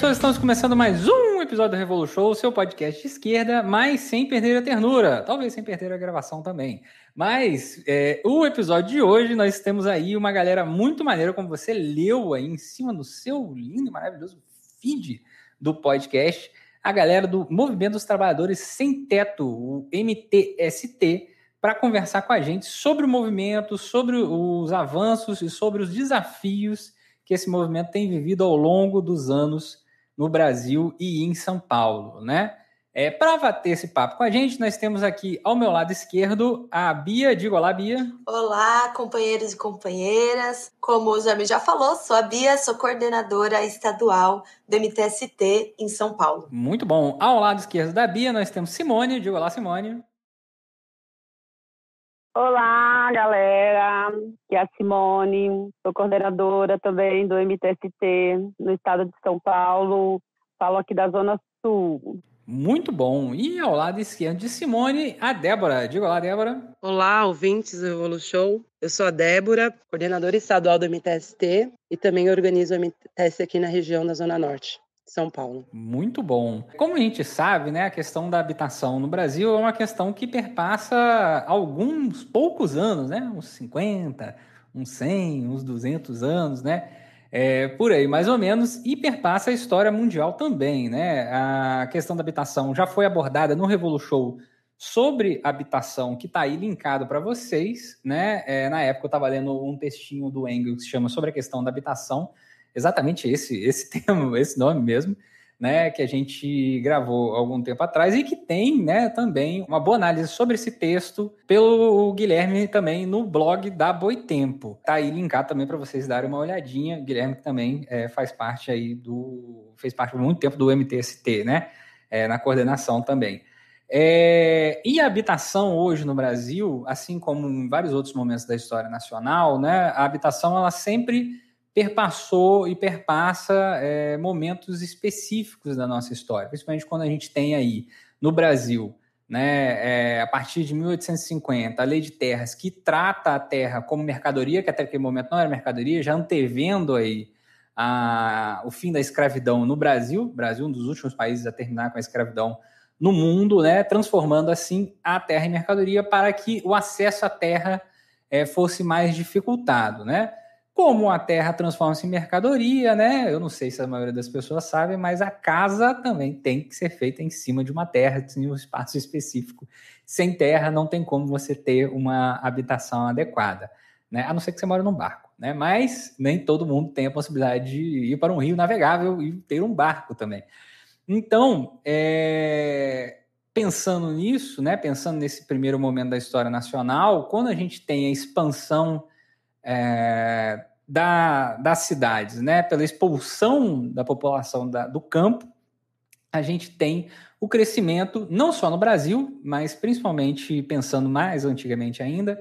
Pessoas, estamos começando mais um episódio do Revolu Show, seu podcast de esquerda, mas sem perder a ternura, talvez sem perder a gravação também. Mas é, o episódio de hoje nós temos aí uma galera muito maneira, como você leu aí em cima do seu lindo e maravilhoso feed do podcast, a galera do Movimento dos Trabalhadores Sem Teto, o MTST, para conversar com a gente sobre o movimento, sobre os avanços e sobre os desafios que esse movimento tem vivido ao longo dos anos no Brasil e em São Paulo, né? É, Para bater esse papo com a gente, nós temos aqui ao meu lado esquerdo a Bia. Diga olá, Bia. Olá, companheiros e companheiras. Como o Jami já falou, sou a Bia, sou coordenadora estadual do MTST em São Paulo. Muito bom. Ao lado esquerdo da Bia, nós temos Simone. Diga olá, Simone. Olá, galera. Aqui é a Simone, sou coordenadora também do MTST no estado de São Paulo. Falo aqui da Zona Sul. Muito bom. E ao lado esquerdo de Simone, a Débora. Diga olá, Débora. Olá, ouvintes do Revolu Show. Eu sou a Débora, coordenadora estadual do MTST e também organizo o MTST aqui na região da Zona Norte. São Paulo. Muito bom. Como a gente sabe, né, a questão da habitação no Brasil é uma questão que perpassa alguns poucos anos, né, uns 50, uns 100, uns 200 anos, né, é, por aí mais ou menos, e perpassa a história mundial também, né, a questão da habitação já foi abordada no Revolution sobre habitação, que está aí linkado para vocês, né, é, na época eu estava lendo um textinho do Engels que se chama sobre a questão da habitação, exatamente esse, esse termo, esse nome mesmo, né, que a gente gravou algum tempo atrás e que tem, né, também uma boa análise sobre esse texto pelo Guilherme também no blog da Boitempo. Tá aí linkado também para vocês darem uma olhadinha. Guilherme que também é, faz parte aí do, fez parte por muito tempo do MTST, né, é, na coordenação também. É, e a habitação hoje no Brasil, assim como em vários outros momentos da história nacional, né, a habitação ela sempre perpassou e perpassa é, momentos específicos da nossa história, principalmente quando a gente tem aí no Brasil, né, é, a partir de 1850, a lei de terras que trata a terra como mercadoria, que até aquele momento não era mercadoria, já antevendo aí a, o fim da escravidão no Brasil, Brasil um dos últimos países a terminar com a escravidão no mundo, né, transformando assim a terra em mercadoria para que o acesso à terra é, fosse mais dificultado, né? Como a terra transforma-se em mercadoria, né? Eu não sei se a maioria das pessoas sabe, mas a casa também tem que ser feita em cima de uma terra, em um espaço específico. Sem terra não tem como você ter uma habitação adequada, né? A não ser que você mora num barco, né? Mas nem todo mundo tem a possibilidade de ir para um rio navegável e ter um barco também. Então, é... pensando nisso, né? Pensando nesse primeiro momento da história nacional, quando a gente tem a expansão é, da, das cidades, né? Pela expulsão da população da, do campo, a gente tem o crescimento, não só no Brasil, mas principalmente pensando mais antigamente ainda,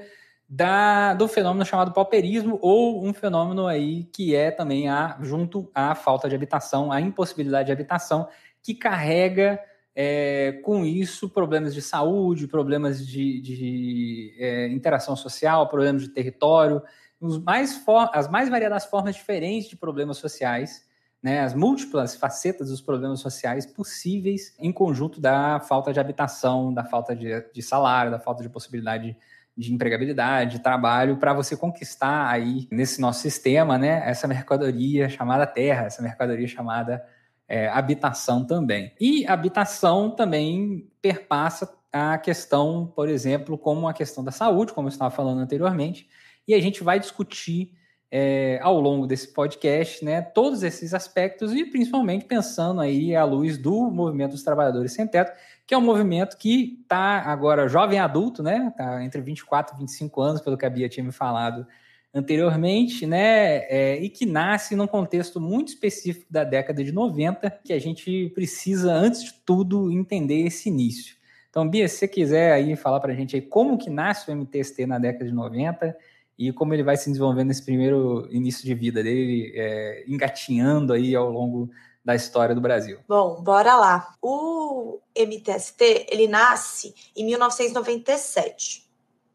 da, do fenômeno chamado pauperismo, ou um fenômeno aí que é também a, junto à falta de habitação, a impossibilidade de habitação, que carrega é, com isso problemas de saúde, problemas de, de é, interação social, problemas de território, mais as mais variadas formas diferentes de problemas sociais, né, as múltiplas facetas dos problemas sociais possíveis em conjunto da falta de habitação, da falta de, de salário, da falta de possibilidade de empregabilidade, de trabalho, para você conquistar aí nesse nosso sistema, né, essa mercadoria chamada terra, essa mercadoria chamada é, habitação também. E habitação também perpassa a questão, por exemplo, como a questão da saúde, como eu estava falando anteriormente, e a gente vai discutir é, ao longo desse podcast, né, todos esses aspectos e principalmente pensando aí à luz do movimento dos trabalhadores sem teto, que é um movimento que está agora jovem adulto, né, tá entre 24 e 25 anos, pelo que a Bia tinha me falado anteriormente, né, é, e que nasce num contexto muito específico da década de 90, que a gente precisa, antes de tudo, entender esse início. Então, Bia, se você quiser aí falar para a gente aí como que nasce o MTST na década de 90 e como ele vai se desenvolvendo nesse primeiro início de vida dele, é, engatinhando aí ao longo da história do Brasil. Bom, bora lá. O MTST, ele nasce em 1997.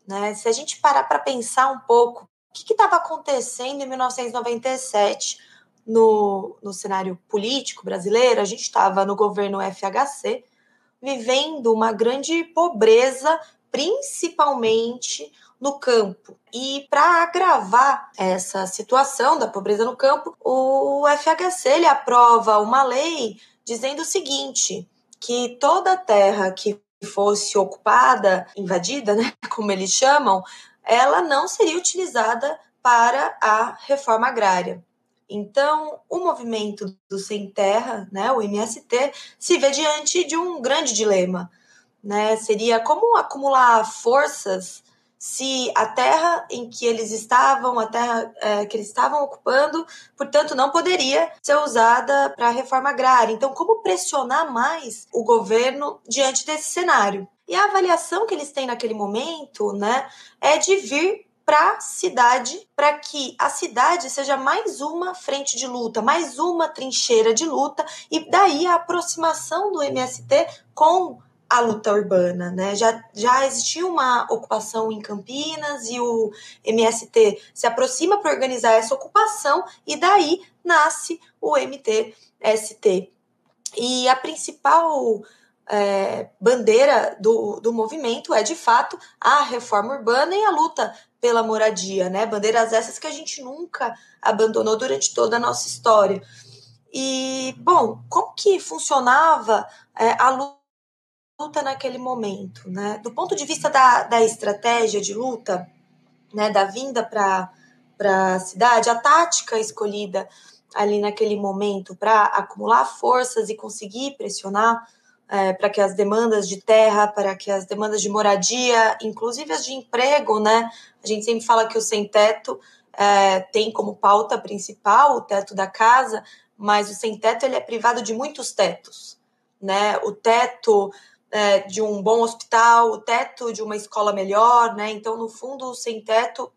Né? Se a gente parar para pensar um pouco, o que estava acontecendo em 1997 no, no cenário político brasileiro, a gente estava no governo FHC, vivendo uma grande pobreza, principalmente no campo. E para agravar essa situação da pobreza no campo, o FHC ele aprova uma lei dizendo o seguinte: que toda terra que fosse ocupada, invadida, né, como eles chamam, ela não seria utilizada para a reforma agrária. Então, o movimento do Sem Terra, né, o MST, se vê diante de um grande dilema. Né? Seria como acumular forças se a terra em que eles estavam, a terra é, que eles estavam ocupando, portanto, não poderia ser usada para a reforma agrária. Então, como pressionar mais o governo diante desse cenário? E a avaliação que eles têm naquele momento, né, é de vir para a cidade, para que a cidade seja mais uma frente de luta, mais uma trincheira de luta, e daí a aproximação do MST com a luta urbana, né? Já, já existia uma ocupação em Campinas e o MST se aproxima para organizar essa ocupação e daí nasce o MTST. E a principal é, bandeira do, do movimento é, de fato, a reforma urbana e a luta pela moradia, né? Bandeiras essas que a gente nunca abandonou durante toda a nossa história. E, bom, como que funcionava é, a luta naquele momento, né? Do ponto de vista da, da estratégia de luta, né, da vinda para a cidade, a tática escolhida ali naquele momento para acumular forças e conseguir pressionar é, para que as demandas de terra, para que as demandas de moradia, inclusive as de emprego, né? A gente sempre fala que o sem teto é, tem como pauta principal o teto da casa, mas o sem teto ele é privado de muitos tetos, né? O teto é, de um bom hospital, o teto de uma escola melhor, né? Então, no fundo, o sem teto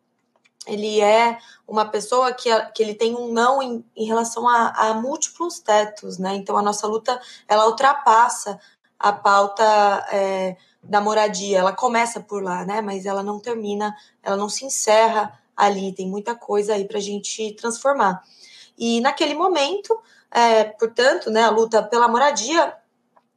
ele é uma pessoa que, que ele tem um não em, em relação a, a, múltiplos tetos, né? Então a nossa luta ela ultrapassa a pauta é, da moradia, ela começa por lá, né? Mas ela não termina, ela não se encerra ali, tem muita coisa aí para a gente transformar. E naquele momento, é, portanto, né, a luta pela moradia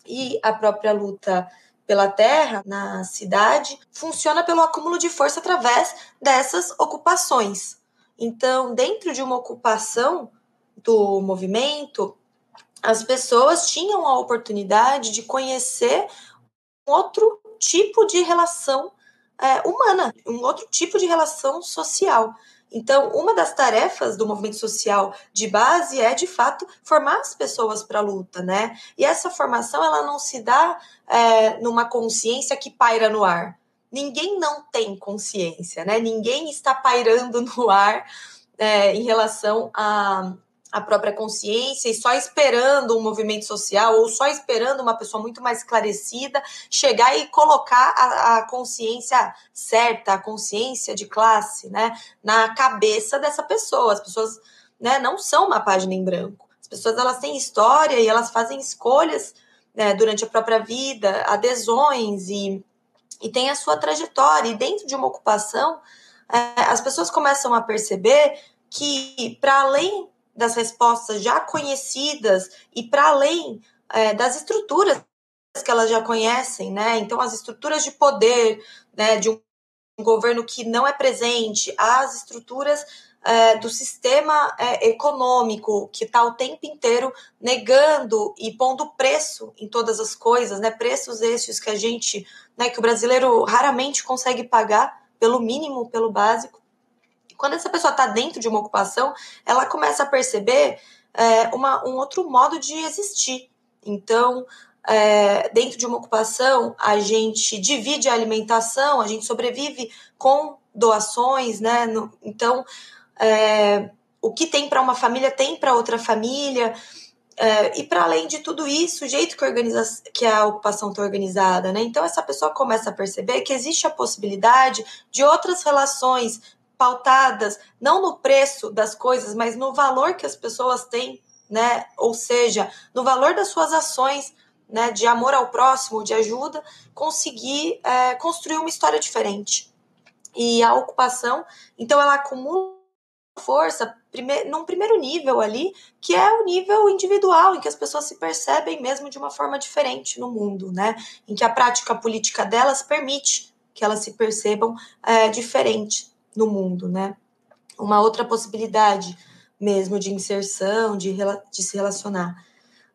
e a própria luta pela terra na cidade funciona pelo acúmulo de força através dessas ocupações. Então, dentro de uma ocupação do movimento, as pessoas tinham a oportunidade de conhecer outro tipo de relação é, humana, um outro tipo de relação social. Então, uma das tarefas do movimento social de base é, de fato, formar as pessoas para a luta, né? E essa formação, ela não se dá é, numa consciência que paira no ar. Ninguém não tem consciência, né? Ninguém está pairando no ar é, em relação a, a própria consciência e só esperando um movimento social ou só esperando uma pessoa muito mais esclarecida chegar e colocar a, a, consciência certa, a consciência de classe, né, na cabeça dessa pessoa. As pessoas, né, não são uma página em branco. As pessoas elas têm história e elas fazem escolhas né, durante a própria vida, adesões e e tem a sua trajetória. E dentro de uma ocupação, é, as pessoas começam a perceber que, para além das respostas já conhecidas e para além é, das estruturas que elas já conhecem, né? Então, as estruturas de poder, né, de um governo que não é presente, as estruturas é, do sistema é, econômico que está o tempo inteiro negando e pondo preço em todas as coisas, né? Preços esses que a gente, né, que o brasileiro raramente consegue pagar pelo mínimo, pelo básico. Quando essa pessoa está dentro de uma ocupação, ela começa a perceber é, uma, um outro modo de existir. Então, é, dentro de uma ocupação, a gente divide a alimentação, a gente sobrevive com doações, né? No, então, é, o que tem para uma família tem para outra família. É, e para além de tudo isso, o jeito que, organiza, que a ocupação está organizada, né? Então essa pessoa começa a perceber que existe a possibilidade de outras relações pautadas não no preço das coisas, mas no valor que as pessoas têm, né? Ou seja, no valor das suas ações, né? De amor ao próximo, de ajuda, conseguir é, construir uma história diferente. E a ocupação, então, ela acumula força prime num primeiro nível ali, que é o nível individual, em que as pessoas se percebem mesmo de uma forma diferente no mundo, né? Em que a prática política delas permite que elas se percebam é, diferente no mundo, né? Uma outra possibilidade mesmo de inserção, de, de se relacionar.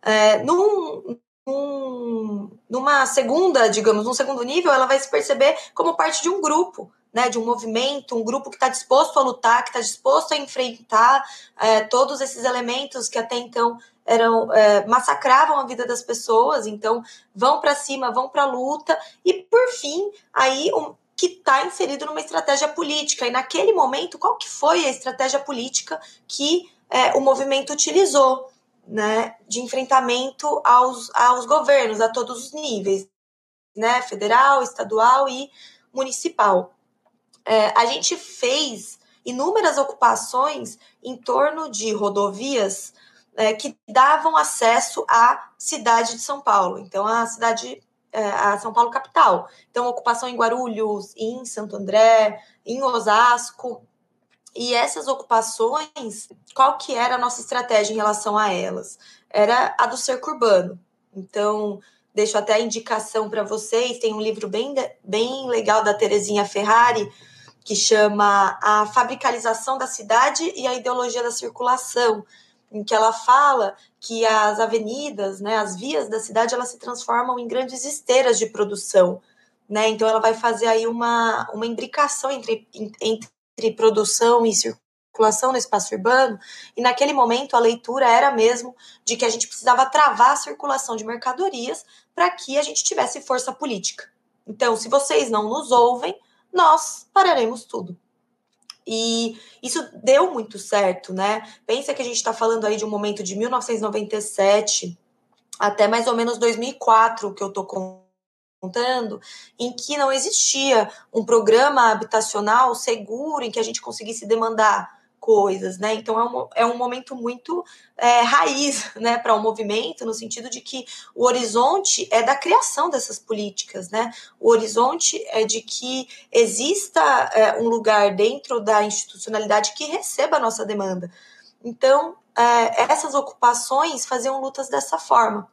É, num, num, numa segunda, digamos, num segundo nível, ela vai se perceber como parte de um grupo, né, de um movimento, um grupo que está disposto a lutar, que está disposto a enfrentar é, todos esses elementos que até então eram é, massacravam a vida das pessoas, então vão para cima, vão para a luta e por fim aí um, que está inserido numa estratégia política. E naquele momento qual que foi a estratégia política que é, o movimento utilizou, né, de enfrentamento aos, aos governos a todos os níveis, né, federal, estadual e municipal. É, a gente fez inúmeras ocupações em torno de rodovias é, que davam acesso à cidade de São Paulo, então a cidade, a São Paulo capital. Então, ocupação em Guarulhos, em Santo André, em Osasco. E essas ocupações, qual que era a nossa estratégia em relação a elas? Era a do cerco urbano. Então, deixo até a indicação para vocês, tem um livro bem, bem legal da Terezinha Ferrari, que chama A Fabricalização da Cidade e a Ideologia da Circulação, em que ela fala que as avenidas, né, as vias da cidade, elas se transformam em grandes esteiras de produção. Né? Então, ela vai fazer aí uma, uma imbricação entre, entre produção e circulação no espaço urbano, e naquele momento a leitura era mesmo de que a gente precisava travar a circulação de mercadorias para que a gente tivesse força política. Então, se vocês não nos ouvem, nós pararemos tudo. E isso deu muito certo, né? Pensa que a gente está falando aí de um momento de 1997 até mais ou menos 2004, que eu estou contando, em que não existia um programa habitacional seguro em que a gente conseguisse demandar coisas, né? Então é um, é um momento muito é, raiz, né, para o um movimento, no sentido de que o horizonte é da criação dessas políticas, né? O horizonte é de que exista é, um lugar dentro da institucionalidade que receba a nossa demanda. Então, é, essas ocupações faziam lutas dessa forma.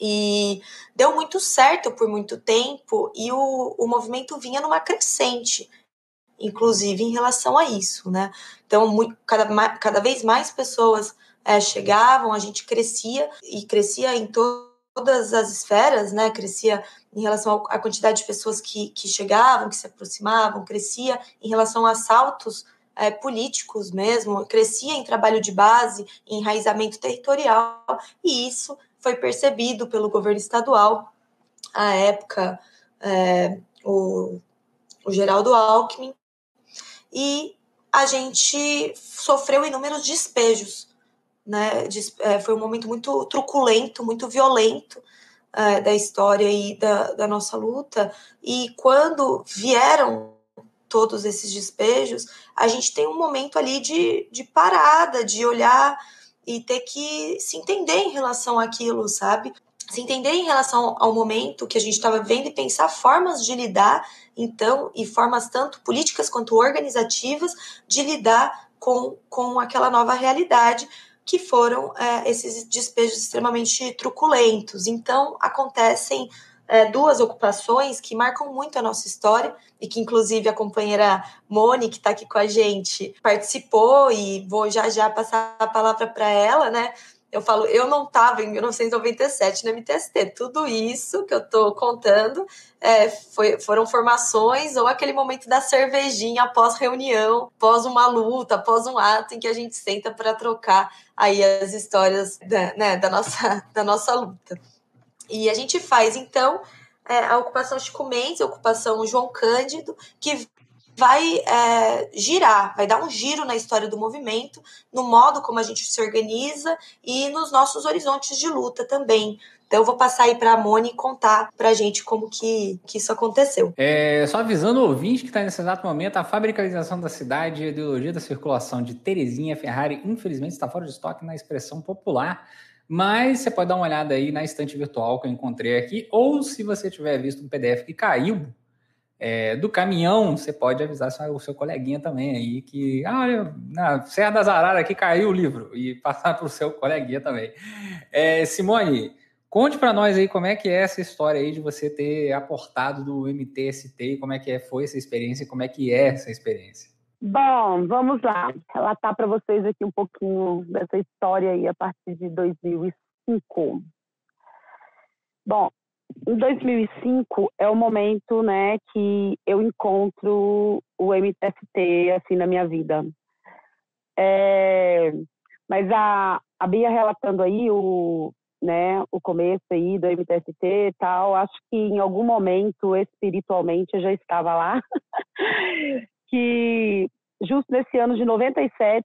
E deu muito certo por muito tempo, e o, o movimento vinha numa crescente inclusive em relação a isso, né? Então, muito, cada, cada vez mais pessoas é, chegavam, a gente crescia e crescia em to todas as esferas, né? Crescia em relação à quantidade de pessoas que, que chegavam, que se aproximavam, crescia em relação a assaltos é, políticos mesmo, crescia em trabalho de base, em enraizamento territorial, e isso foi percebido pelo governo estadual à época, é, o, o Geraldo Alckmin, e a gente sofreu inúmeros despejos. Né? É, foi um momento muito truculento, muito violento é, da história e da, da nossa luta. E quando vieram todos esses despejos, a gente tem um momento ali de, de parada, de olhar e ter que se entender em relação àquilo, sabe? Se entender em relação ao momento que a gente estava vendo e pensar formas de lidar então, e formas tanto políticas quanto organizativas de lidar com, com aquela nova realidade que foram é, esses despejos extremamente truculentos. Então, acontecem é, duas ocupações que marcam muito a nossa história e que, inclusive, a companheira Moni, que está aqui com a gente, participou e vou já já passar a palavra para ela, né? Eu falo, eu não estava em 1997 no MTST. Tudo isso que eu estou contando é, foi, foram formações ou aquele momento da cervejinha após reunião, após uma luta, após um ato em que a gente senta para trocar aí as histórias da, né, da, nossa, da nossa luta. E a gente faz, então, é, a ocupação Chico Mendes, a ocupação João Cândido, que vai é, girar, vai dar um giro na história do movimento, no modo como a gente se organiza e nos nossos horizontes de luta também. Então eu vou passar aí para a Moni contar para a gente como que, que isso aconteceu. É, só avisando o ouvinte que está nesse exato momento, a fabricalização da cidade e a ideologia da circulação de Terezinha Ferrari, infelizmente, está fora de estoque na expressão popular. Mas você pode dar uma olhada aí na estante virtual que eu encontrei aqui, ou se você tiver visto um PDF que caiu é, do caminhão, você pode avisar o seu coleguinha também aí que, ah, na Serra das Araras aqui caiu o livro e passar para o seu coleguinha também. É, Simone, conte para nós aí como é que é essa história aí de você ter aportado do MTST, como é que é, foi essa experiência, como é que é essa experiência. Bom, vamos lá, relatar para vocês aqui um pouquinho dessa história aí a partir de 2005. Bom, em 2005 é o momento, né, que eu encontro o MTST assim na minha vida. É, mas a, a Bia relatando aí o, né, o começo aí do MTST e tal, acho que em algum momento espiritualmente eu já estava lá. que justo nesse ano de 97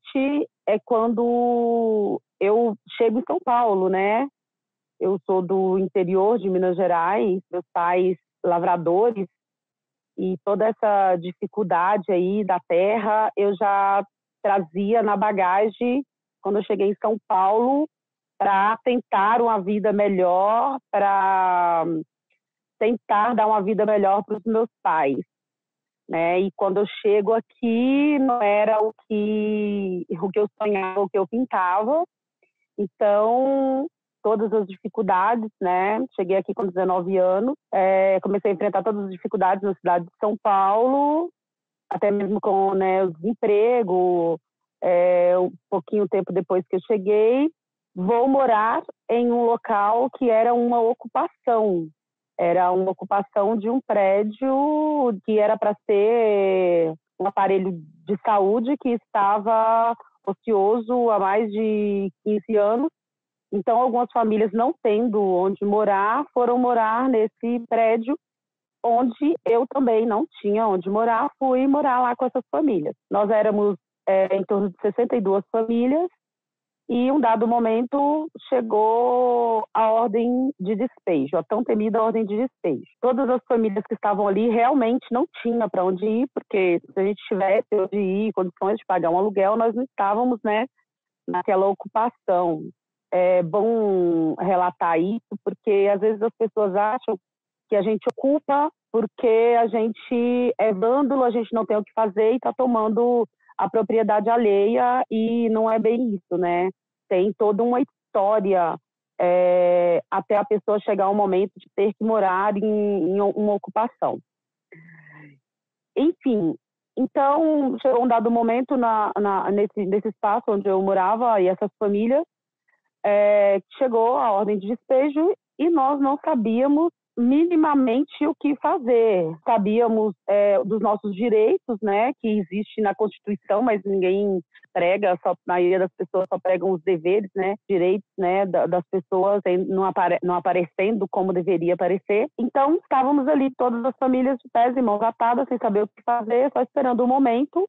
é quando eu chego em São Paulo, né? Eu sou do interior de Minas Gerais, meus pais lavradores, e toda essa dificuldade aí da terra eu já trazia na bagagem quando eu cheguei em São Paulo para tentar uma vida melhor, para tentar dar uma vida melhor para os meus pais. Né? E quando eu chego aqui, não era o que, o que eu sonhava, o que eu pintava. Então, todas as dificuldades, né? Cheguei aqui com 19 anos, é, comecei a enfrentar todas as dificuldades na cidade de São Paulo, até mesmo com né, o desemprego, é, um pouquinho tempo depois que eu cheguei, vou morar em um local que era uma ocupação. Era uma ocupação de um prédio que era para ser um aparelho de saúde que estava ocioso há mais de 15 anos então, algumas famílias não tendo onde morar, foram morar nesse prédio onde eu também não tinha onde morar, fui morar lá com essas famílias. Nós éramos é, em torno de 62 famílias e um dado momento chegou a ordem de despejo, a tão temida ordem de despejo. Todas as famílias que estavam ali realmente não tinham para onde ir, porque se a gente tivesse onde ir, condições de pagar um aluguel, nós não estávamos, né, naquela ocupação é bom relatar isso, porque às vezes as pessoas acham que a gente ocupa porque a gente é vândalo, a gente não tem o que fazer e está tomando a propriedade alheia e não é bem isso, né? Tem toda uma história é, até a pessoa chegar ao momento de ter que morar em, em uma ocupação. Enfim, então chegou um dado momento na, na, nesse, nesse espaço onde eu morava e essas famílias é, chegou a ordem de despejo e nós não sabíamos minimamente o que fazer. Sabíamos é, dos nossos direitos, né, que existe na Constituição, mas ninguém prega, só, a maioria das pessoas só pregam os deveres, né, direitos, né, das pessoas não, apare, não aparecendo como deveria aparecer. Então, estávamos ali, todas as famílias de pés e mãos atadas, sem saber o que fazer, só esperando o momento,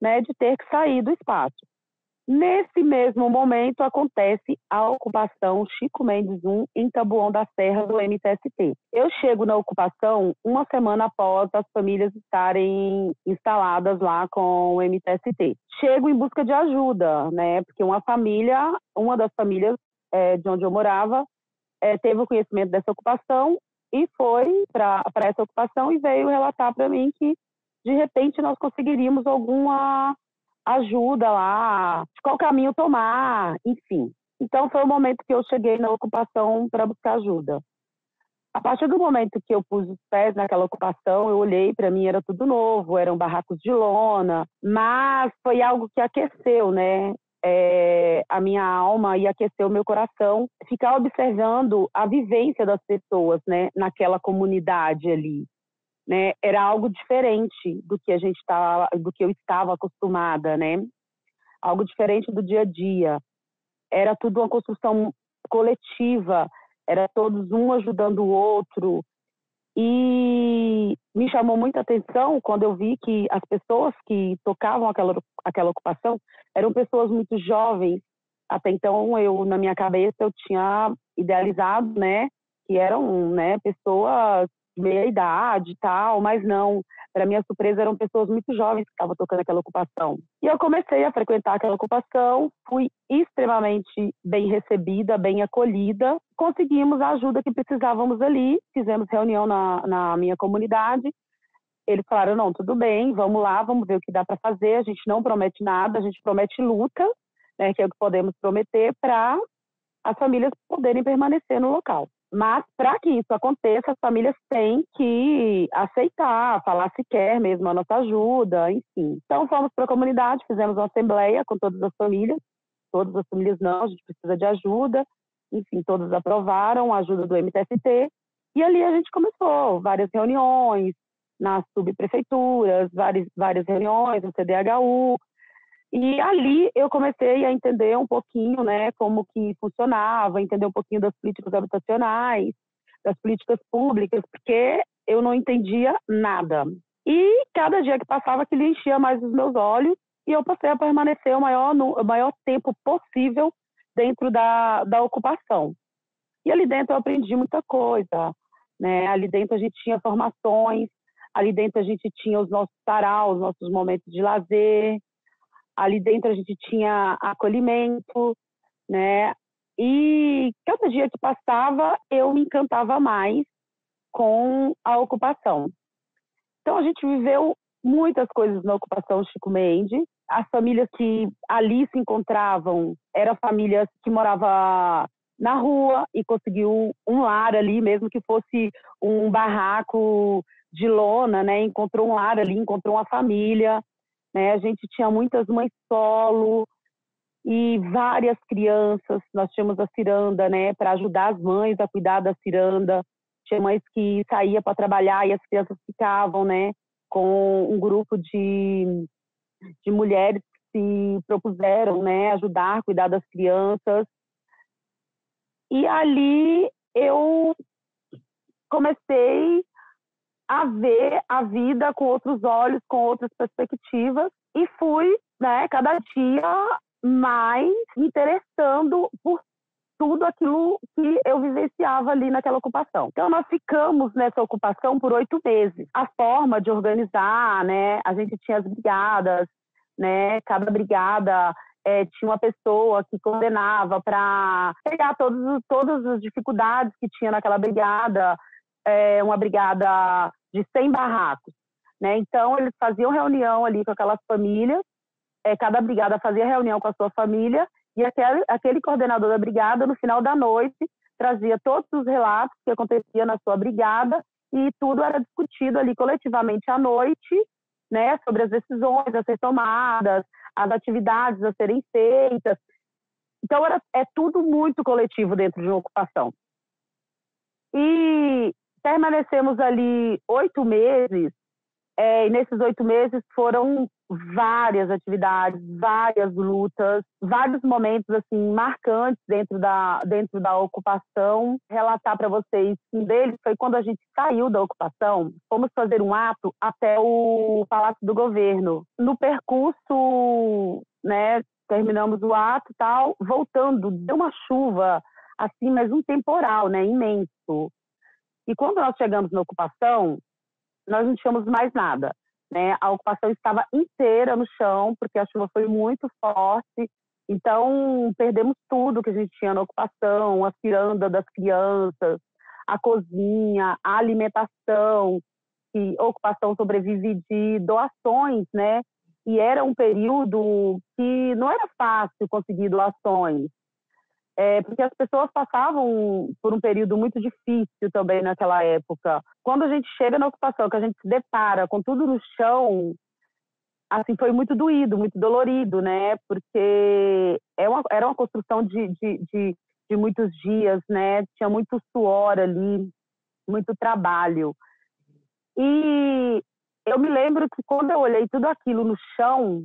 né, de ter que sair do espaço. Nesse mesmo momento acontece a ocupação Chico Mendes 1 em Tabuão da Serra do MTST. Eu chego na ocupação uma semana após as famílias estarem instaladas lá com o MTST. Chego em busca de ajuda, né? Porque uma família, uma das famílias é, de onde eu morava, é, teve o conhecimento dessa ocupação e foi para essa ocupação e veio relatar para mim que de repente nós conseguiríamos alguma ajuda lá, qual caminho tomar, enfim. Então foi o momento que eu cheguei na ocupação para buscar ajuda. A partir do momento que eu pus os pés naquela ocupação, eu olhei, para mim era tudo novo, eram barracos de lona, mas foi algo que aqueceu, né? É, a minha alma e aqueceu meu coração, ficar observando a vivência das pessoas, né, naquela comunidade ali né, era algo diferente do que a gente estava, do que eu estava acostumada, né? Algo diferente do dia a dia. Era tudo uma construção coletiva, era todos um ajudando o outro. E me chamou muita atenção quando eu vi que as pessoas que tocavam aquela, aquela ocupação eram pessoas muito jovens. Até então, eu, na minha cabeça, eu tinha idealizado, né, que eram, né, pessoas meia idade e tal, mas não. Para minha surpresa, eram pessoas muito jovens que estavam tocando aquela ocupação. E eu comecei a frequentar aquela ocupação, fui extremamente bem recebida, bem acolhida. Conseguimos a ajuda que precisávamos ali, fizemos reunião na, na minha comunidade. eles falaram, não, tudo bem, vamos lá, vamos ver o que dá para fazer, a gente não promete nada, a gente promete luta, né, que é o que podemos prometer para as famílias poderem permanecer no local. Mas para que isso aconteça, as famílias têm que aceitar, falar se quer mesmo a nossa ajuda, enfim. Então fomos para a comunidade, fizemos uma assembleia com todas as famílias, todas as famílias não, a gente precisa de ajuda, enfim, todos aprovaram a ajuda do MTST, e ali a gente começou. Várias reuniões nas subprefeituras, várias, várias reuniões no CDHU, e ali eu comecei a entender um pouquinho, né, como que funcionava, entender um pouquinho das políticas habitacionais, das políticas públicas, porque eu não entendia nada. E cada dia que passava, aquilo enchia mais os meus olhos e eu passei a permanecer o maior, o maior tempo possível dentro da, da ocupação. E ali dentro eu aprendi muita coisa, né? Ali dentro a gente tinha formações, ali dentro a gente tinha os nossos saraus, os nossos momentos de lazer, Ali dentro a gente tinha acolhimento, né? E cada dia que passava, eu me encantava mais com a ocupação. Então a gente viveu muitas coisas na ocupação Chico Mendes. As famílias que ali se encontravam eram famílias que moravam na rua e conseguiu um lar ali, mesmo que fosse um barraco de lona, né? Encontrou um lar ali, encontrou uma família. Né? A gente tinha muitas mães solo e várias crianças. Nós tínhamos a ciranda, né, para ajudar as mães a cuidar da ciranda. Tinha mães que saía para trabalhar e as crianças ficavam, né, com um grupo de, de mulheres que se propuseram, né, ajudar, cuidar das crianças. E ali eu comecei a ver a vida com outros olhos, com outras perspectivas e fui, né, cada dia mais interessando por tudo aquilo que eu vivenciava ali naquela ocupação. Então nós ficamos nessa ocupação por oito meses. A forma de organizar, né, a gente tinha as brigadas, né, cada brigada é, tinha uma pessoa que coordenava para pegar todos, todas as dificuldades que tinha naquela brigada, é, uma brigada de 100 barracos. Né? Então, eles faziam reunião ali com aquelas famílias, é, cada brigada fazia reunião com a sua família, e aquele, aquele coordenador da brigada, no final da noite, trazia todos os relatos que acontecia na sua brigada, e tudo era discutido ali coletivamente à noite, né, sobre as decisões a ser tomadas, as atividades a serem feitas. Então, era, é tudo muito coletivo dentro de uma ocupação. E permanecemos ali oito meses, é, e nesses oito meses foram várias atividades, várias lutas, vários momentos assim marcantes dentro da dentro da ocupação. Relatar para vocês um deles foi quando a gente saiu da ocupação, fomos fazer um ato até o Palácio do Governo. No percurso, né, terminamos o ato, tal, voltando, deu uma chuva assim, mas um temporal, né, imenso. E quando nós chegamos na ocupação, nós não tínhamos mais nada. Né? A ocupação estava inteira no chão, porque a chuva foi muito forte. Então, perdemos tudo que a gente tinha na ocupação, a ciranda das crianças, a cozinha, a alimentação, que ocupação sobrevive de doações, né? E era um período que não era fácil conseguir doações é, porque as pessoas passavam por um período muito difícil também naquela época. Quando a gente chega na ocupação, que a gente se depara com tudo no chão, assim, foi muito doído, muito dolorido, né? Porque é uma, era uma construção de, de, de, de muitos dias, né? Tinha muito suor ali, muito trabalho. E eu me lembro que quando eu olhei tudo aquilo no chão,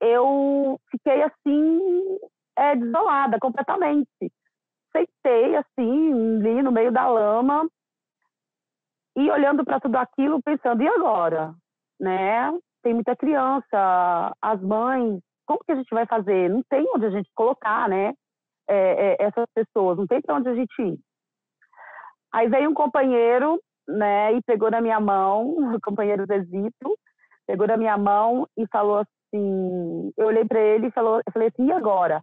eu fiquei assim é, desolada completamente. Sentei assim, ali no meio da lama e olhando para tudo aquilo, pensando, e agora? Né? Tem muita criança, as mães, como que a gente vai fazer? Não tem onde a gente colocar, né? É, é, essas pessoas, não tem para onde a gente ir. Aí veio um companheiro, né, e pegou na minha mão, o companheiro Zezito, pegou na minha mão e falou assim, eu olhei para ele e falou, eu falei assim, e agora?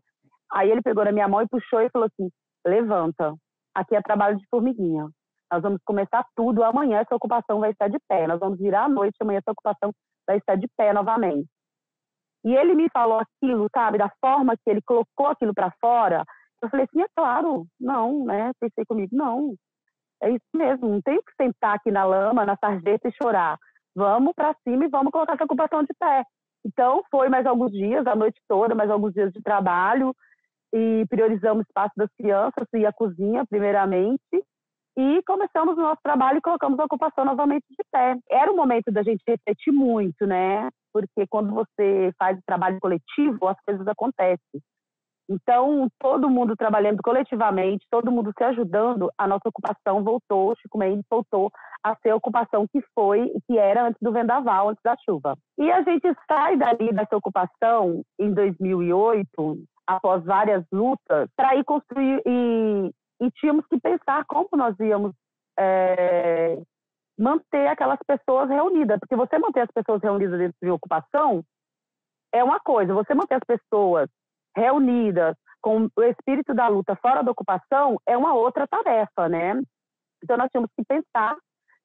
Aí ele pegou na minha mão e puxou e falou assim: levanta, aqui é trabalho de formiguinha. Nós vamos começar tudo amanhã, essa ocupação vai estar de pé. Nós vamos virar à noite, amanhã essa ocupação vai estar de pé novamente. E ele me falou aquilo, sabe, da forma que ele colocou aquilo para fora. Eu falei assim, é claro, não, né? Pensei comigo, não, é isso mesmo, não tem que sentar aqui na lama, na sarjeta e chorar. Vamos para cima e vamos colocar essa ocupação de pé. Então, foi mais alguns dias, a noite toda, mais alguns dias de trabalho, e priorizamos o espaço das crianças e a cozinha, primeiramente, e começamos o nosso trabalho e colocamos a ocupação novamente de pé. Era o momento da gente refletir muito, né? Porque quando você faz trabalho coletivo, as coisas acontecem. Então, todo mundo trabalhando coletivamente, todo mundo se ajudando, a nossa ocupação voltou, Chico Mendes voltou a ser a ocupação que foi, que era antes do vendaval, antes da chuva. E a gente sai dali dessa ocupação em 2008, após várias lutas, para ir construir e, e, tínhamos que pensar como nós íamos é, manter aquelas pessoas reunidas, porque você manter as pessoas reunidas dentro de ocupação é uma coisa, você manter as pessoas reunidas com o espírito da luta fora da ocupação é uma outra tarefa, né? Então nós tínhamos que pensar,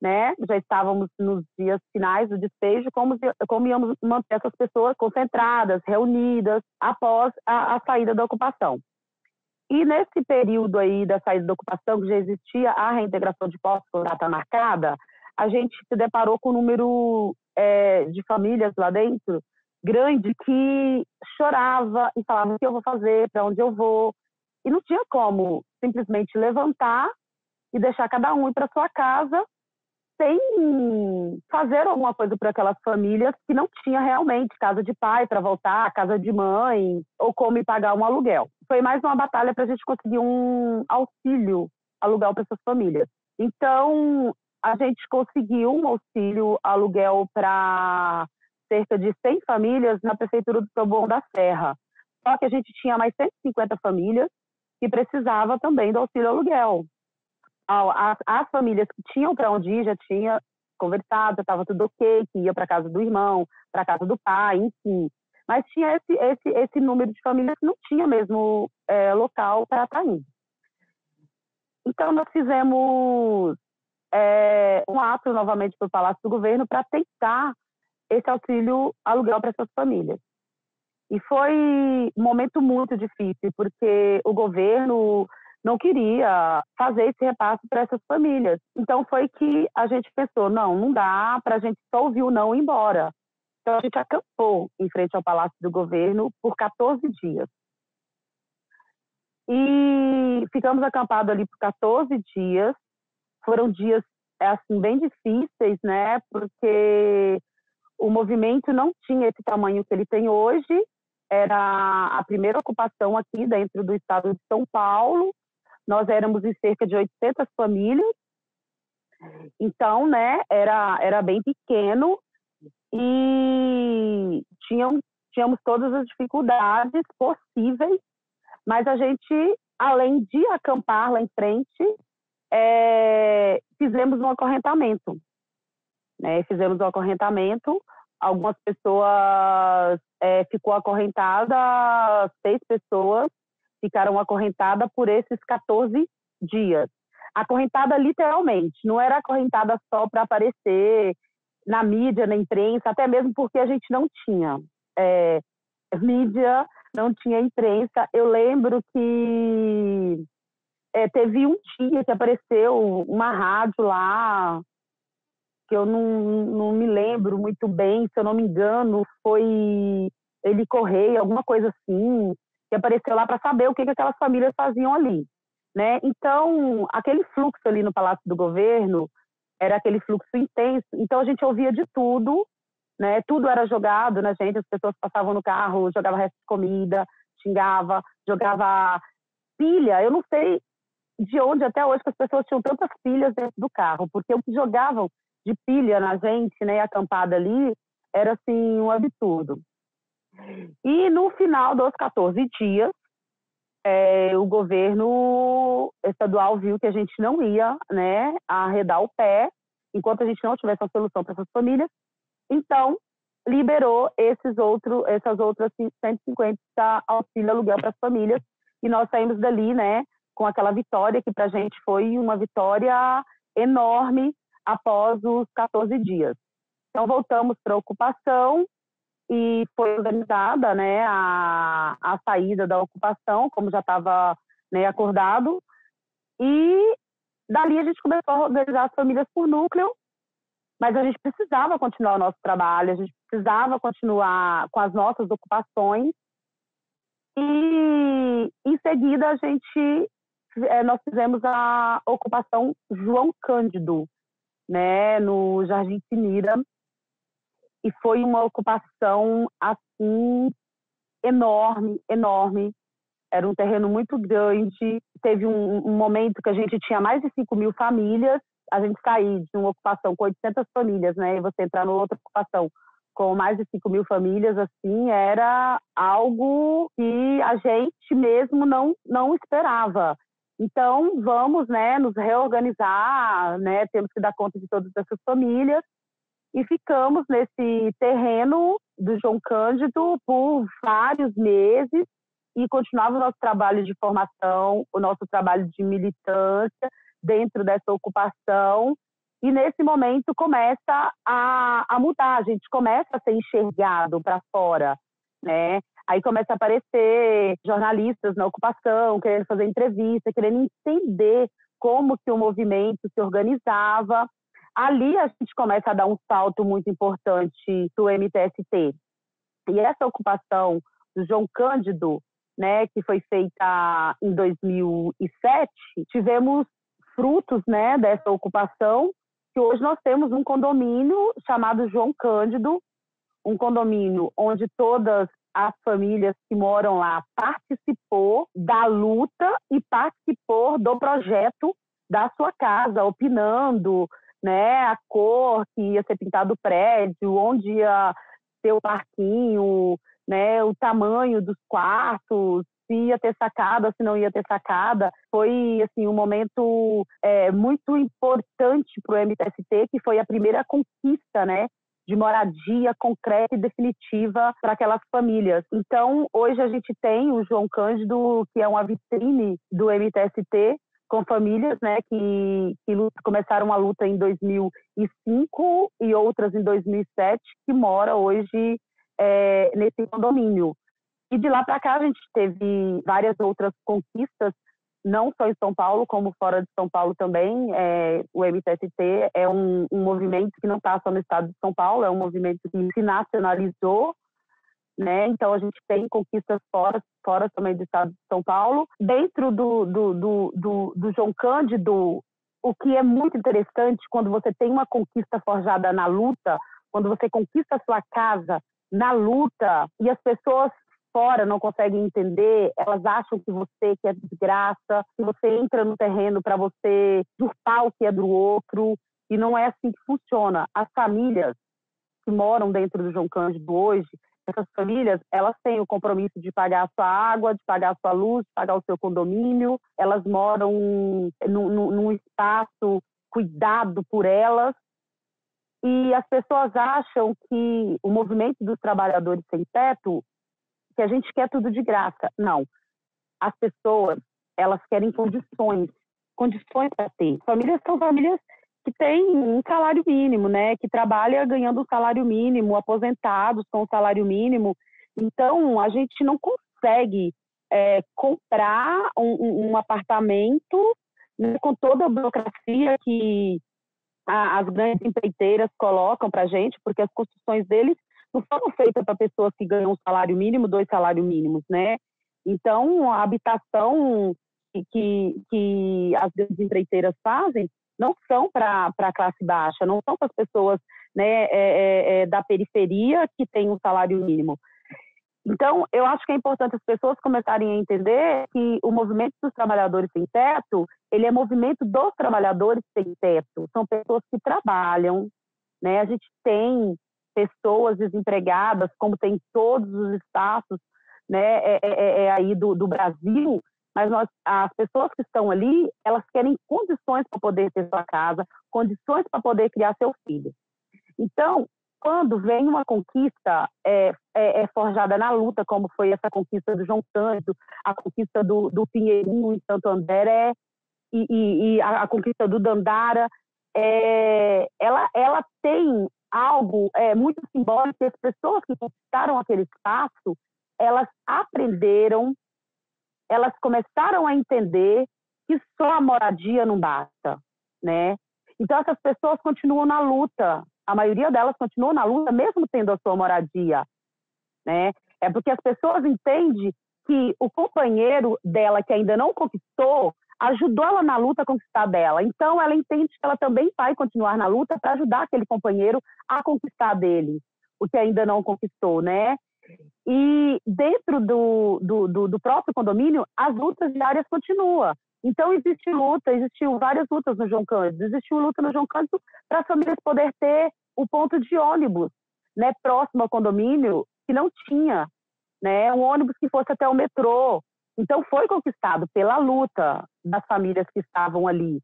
né? Já estávamos nos dias finais do despejo, como, como íamos manter essas pessoas concentradas, reunidas após a, a saída da ocupação. E nesse período aí da saída da ocupação, que já existia a reintegração de postos com data marcada, a gente se deparou com o número é, de famílias lá dentro grande que chorava e falava o que eu vou fazer, para onde eu vou. E não tinha como simplesmente levantar e deixar cada um ir para sua casa sem fazer alguma coisa para aquelas famílias que não tinha realmente casa de pai para voltar, casa de mãe, ou como pagar um aluguel. Foi mais uma batalha para a gente conseguir um auxílio aluguel para essas famílias. Então, a gente conseguiu um auxílio aluguel para cerca de 100 famílias na prefeitura do Taboão da Serra. Só que a gente tinha mais 150 famílias que precisava também do auxílio aluguel. As, as famílias que tinham para onde ir já tinha conversado, já estava tudo ok, que ia para casa do irmão, para casa do pai, enfim. Mas tinha esse, esse, esse número de famílias que não tinha mesmo é, local para estar indo. Então, nós fizemos é, um ato novamente para o Palácio do Governo para tentar esse auxílio aluguel para essas famílias. E foi um momento muito difícil, porque o governo não queria fazer esse repasse para essas famílias. Então foi que a gente pensou, não, não dá para a gente só ouvir o não ir embora. Então a gente acampou em frente ao Palácio do Governo por 14 dias. E ficamos acampados ali por 14 dias. Foram dias assim bem difíceis, né? Porque o movimento não tinha esse tamanho que ele tem hoje, era a primeira ocupação aqui dentro do estado de São Paulo, nós éramos em cerca de 800 famílias, então, né, era, era bem pequeno e tinham, tínhamos todas as dificuldades possíveis, mas a gente, além de acampar lá em frente, é, fizemos um acorrentamento né? Fizemos um acorrentamento, algumas pessoas é, ficou acorrentada, seis pessoas ficaram acorrentadas por esses 14 dias. Acorrentada literalmente, não era acorrentada só para aparecer na mídia, na imprensa, até mesmo porque a gente não tinha é, mídia, não tinha imprensa. Eu lembro que é, teve um dia que apareceu uma rádio lá que eu não, não me lembro muito bem, se eu não me engano, foi ele Correia, alguma coisa assim, que apareceu lá para saber o que, que aquelas famílias faziam ali. Né? Então, aquele fluxo ali no Palácio do Governo era aquele fluxo intenso. Então, a gente ouvia de tudo, né? tudo era jogado na gente, as pessoas passavam no carro, jogavam resto de comida, xingava, jogava pilha. Eu não sei de onde até hoje que as pessoas tinham tantas pilhas dentro do carro, porque o que jogavam de pilha na gente, né, acampada ali, era assim um absurdo. E no final dos 14 dias, é, o governo estadual viu que a gente não ia né, arredar o pé enquanto a gente não tivesse uma solução para essas famílias. Então, liberou esses outro, essas outras 150 auxílio aluguel para as famílias e nós saímos dali né, com aquela vitória que para a gente foi uma vitória enorme após os 14 dias. Então, voltamos para a ocupação e foi organizada né, a, a saída da ocupação, como já estava né, acordado, e dali a gente começou a organizar as famílias por núcleo, mas a gente precisava continuar o nosso trabalho, a gente precisava continuar com as nossas ocupações, e em seguida a gente é, nós fizemos a ocupação João Cândido, né, no Jardim Sinira, e foi uma ocupação assim enorme, enorme. Era um terreno muito grande. Teve um, um momento que a gente tinha mais de 5 mil famílias. A gente sair de uma ocupação com 800 famílias, né, e você entrar numa outra ocupação com mais de 5 mil famílias, assim, era algo que a gente mesmo não, não esperava. Então, vamos né, nos reorganizar, né, temos que dar conta de todas essas famílias e ficamos nesse terreno do João Cândido por vários meses e continuava o nosso trabalho de formação, o nosso trabalho de militância dentro dessa ocupação. E nesse momento começa a, a mudar, a gente começa a ser enxergado para fora, né? Aí começa a aparecer jornalistas na ocupação, querendo fazer entrevista, querendo entender como que o movimento se organizava ali a gente começa a dar um salto muito importante do MTST. E essa ocupação do João Cândido, né, que foi feita em 2007, tivemos frutos, né, dessa ocupação, que hoje nós temos um condomínio chamado João Cândido, um condomínio onde todas as famílias que moram lá participou da luta e participou do projeto da sua casa, opinando, né, a cor que ia ser pintado o prédio, onde ia ter o parquinho, né, o tamanho dos quartos, se ia ter sacada, se não ia ter sacada. Foi assim um momento é, muito importante para o MTST, que foi a primeira conquista, né, de moradia concreta e definitiva para aquelas famílias. Então, hoje a gente tem o João Cândido, que é uma vitrine do MTST, com famílias né, que, que começaram a luta em 2005 e outras em 2007, que mora hoje é, nesse condomínio. E de lá para cá a gente teve várias outras conquistas, não só em São Paulo, como fora de São Paulo também. É, o MTST é um, um movimento que não está só no estado de São Paulo, é um movimento que se nacionalizou né? Então a gente tem conquistas fora, fora também do estado de São Paulo. Dentro do, do, do, do, do João Cândido, o que é muito interessante quando você tem uma conquista forjada na luta, quando você conquista a sua casa na luta e as pessoas fora não conseguem entender, elas acham que você que é desgraça, que você entra no terreno para você usurpar o que é do outro, e não é assim que funciona. As famílias que moram dentro do João Cândido hoje, essas famílias, elas têm o compromisso de pagar a sua água, de pagar a sua luz, de pagar o seu condomínio, elas moram num, num espaço cuidado por elas, e as pessoas acham que o movimento dos trabalhadores sem teto, que a gente quer tudo de graça. Não. As pessoas, elas querem condições, condições para ter. Famílias são famílias que tem um salário mínimo, né? Que trabalha ganhando salário mínimo, aposentados com salário mínimo. Então, a gente não consegue é, comprar um, um apartamento né, com toda a burocracia que a, as grandes empreiteiras colocam para a gente, porque as construções deles não foram feitas para pessoas que ganham um salário mínimo, dois salários mínimos, né? Então, a habitação que, que as grandes empreiteiras fazem não são para a classe baixa, não são para as pessoas né, é, é, é, da periferia que têm um salário mínimo. Então, eu acho que é importante as pessoas começarem a entender que o movimento dos trabalhadores sem teto, ele é movimento dos trabalhadores sem teto. São pessoas que trabalham, né? A gente tem pessoas desempregadas, como tem todos os espaços, né, é, é, é, é aí do, do Brasil, mas nós, as pessoas que estão ali, elas querem condições para poder ter sua casa, condições para poder criar seu filho. Então, quando vem uma conquista é, é, é, forjada na luta, como foi essa conquista do João Cândido, a conquista do, do Pinheirinho em Santo André, e, e, e a, a, conquista do Dandara, é, ela, ela tem algo é, muito simbólico, as pessoas que conquistaram aquele espaço, elas aprenderam, elas começaram a entender que só a moradia não basta, né? Então essas pessoas continuam na luta, a maioria delas continuam na luta mesmo tendo a sua moradia, né? É porque as pessoas entendem que o companheiro dela que ainda não conquistou ajudou ela na luta a conquistar dela. Então ela entende que ela também vai continuar na luta para ajudar aquele companheiro a conquistar dele, o que ainda não conquistou, né? E dentro do, do, do, do próprio condomínio, as lutas diárias continuam. Então, existe luta, existiu várias lutas no João Cândido. Existiu luta no João Cândido para as famílias poder ter o ponto de ônibus né, próximo ao condomínio, que não tinha. Né, um ônibus que fosse até o metrô. Então, foi conquistado pela luta das famílias que estavam ali.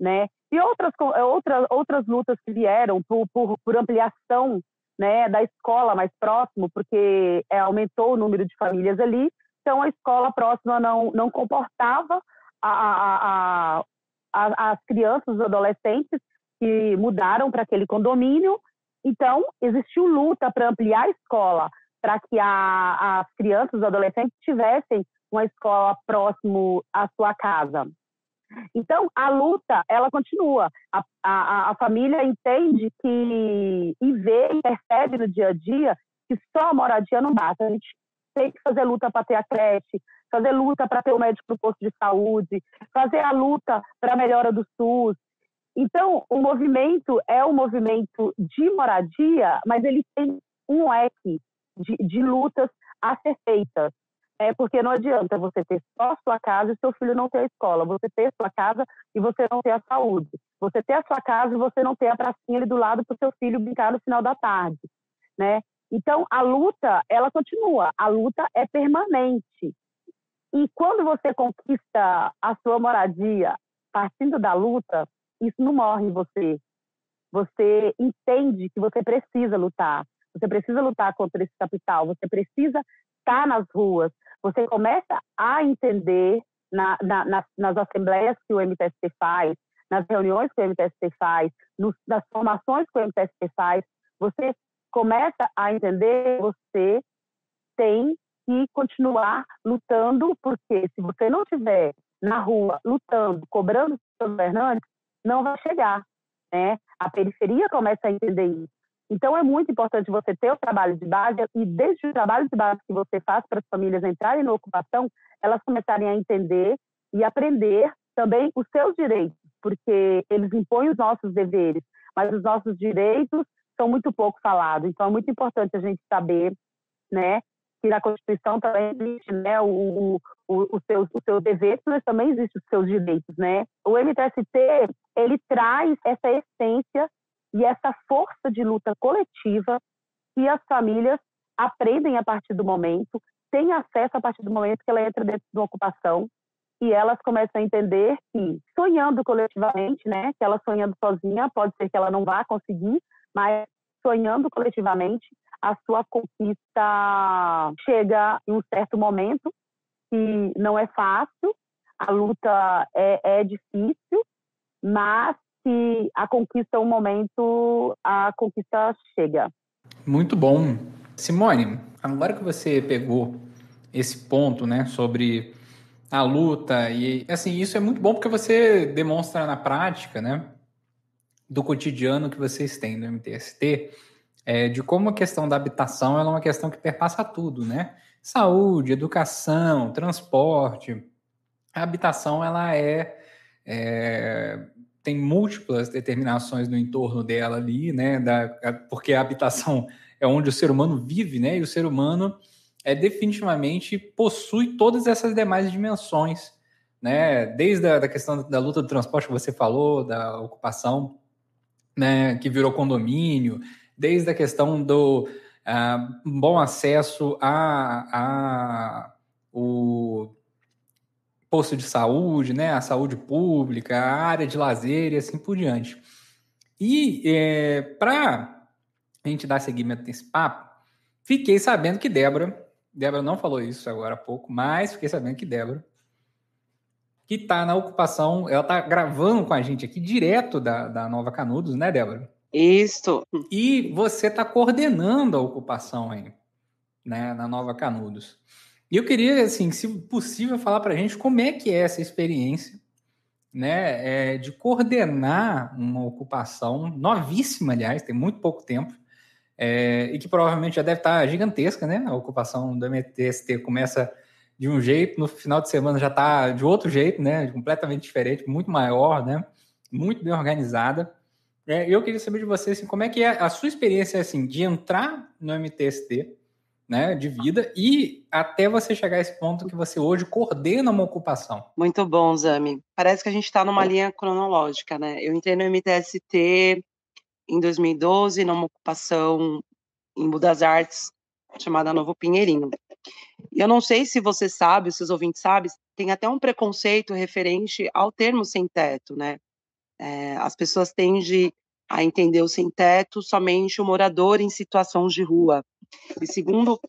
Né? E outras, outras, outras lutas que vieram por, por, por ampliação né, da escola mais próximo, porque é, aumentou o número de famílias ali, então a escola próxima não, não comportava a, a, a, as crianças, os adolescentes que mudaram para aquele condomínio. Então, existiu luta para ampliar a escola, para que as crianças, os adolescentes tivessem uma escola próximo à sua casa. Então, a luta, ela continua. A, a, a família entende que, e vê e percebe no dia a dia que só a moradia não basta. A gente tem que fazer luta para ter a creche, fazer luta para ter o médico no posto de saúde, fazer a luta para a melhora do SUS. Então, o movimento é um movimento de moradia, mas ele tem um leque de, de lutas a ser feitas. É porque não adianta você ter só a sua casa e seu filho não ter a escola. Você ter a sua casa e você não ter a saúde. Você ter a sua casa e você não ter a pracinha ali do lado para o seu filho brincar no final da tarde, né? Então a luta ela continua. A luta é permanente. E quando você conquista a sua moradia partindo da luta, isso não morre em você. Você entende que você precisa lutar. Você precisa lutar contra esse capital. Você precisa estar nas ruas você começa a entender na, na, nas, nas, assembleias que o MTST faz, nas reuniões que o MTST faz, nas formações que o MTST faz, você começa a entender que você tem que continuar lutando, porque se você não estiver na rua lutando, cobrando os governantes, não vai chegar. Né? A periferia começa a entender isso. Então, é muito importante você ter o trabalho de base e, desde o trabalho de base que você faz para as famílias entrarem na ocupação, elas começarem a entender e aprender também os seus direitos, porque eles impõem os nossos deveres, mas os nossos direitos são muito pouco falados. Então, é muito importante a gente saber, né, que na Constituição também existe, né, o, o, o, seu, o seu dever, mas também existem os seus direitos, né? O MTST, ele traz essa essência e essa força de luta coletiva que as famílias aprendem a partir do momento, têm acesso a partir do momento que ela entra dentro de uma ocupação e elas começam a entender que sonhando coletivamente, né, que ela sonhando sozinha, pode ser que ela não vá conseguir, mas sonhando coletivamente, a sua conquista chega em um certo momento que não é fácil, a luta é, é difícil, mas que a conquista, um momento, a conquista chega. Muito bom. Simone, agora que você pegou esse ponto, né, sobre a luta e assim, isso é muito bom porque você demonstra na prática, né, do cotidiano que vocês têm no MTST, é, de como a questão da habitação é uma questão que perpassa tudo, né? Saúde, educação, transporte. A habitação ela é, é tem múltiplas determinações no entorno dela ali, né? Da, porque a habitação é onde o ser humano vive, né? E o ser humano é definitivamente possui todas essas demais dimensões, né? Desde a da questão da luta do transporte que você falou, da ocupação, né? Que virou condomínio, desde a questão do uh, bom acesso a, a o posto de saúde, né, a saúde pública, a área de lazer e assim por diante. E é, para a gente dar seguimento nesse papo, fiquei sabendo que Débora, Débora não falou isso agora há pouco, mas fiquei sabendo que Débora que está na ocupação, ela está gravando com a gente aqui direto da, da Nova Canudos, né, Débora? Isso. E você está coordenando a ocupação aí, né, na Nova Canudos. E eu queria, assim, se possível, falar para a gente como é que é essa experiência, né, é, de coordenar uma ocupação novíssima, aliás, tem muito pouco tempo, é, e que provavelmente já deve estar gigantesca, né? A ocupação do MTST começa de um jeito, no final de semana já está de outro jeito, né? Completamente diferente, muito maior, né? Muito bem organizada. É, eu queria saber de você, assim, como é que é a sua experiência, assim, de entrar no MTST, né, de vida, e até você chegar a esse ponto que você hoje coordena uma ocupação. Muito bom, Zami. Parece que a gente está numa linha cronológica, né? Eu entrei no MTST em 2012, numa ocupação em Budas Artes, chamada Novo Pinheirinho. E eu não sei se você sabe, se os ouvintes sabem, tem até um preconceito referente ao termo sem teto, né? É, as pessoas tendem a entender o sem teto somente o morador em situação de rua. E segundo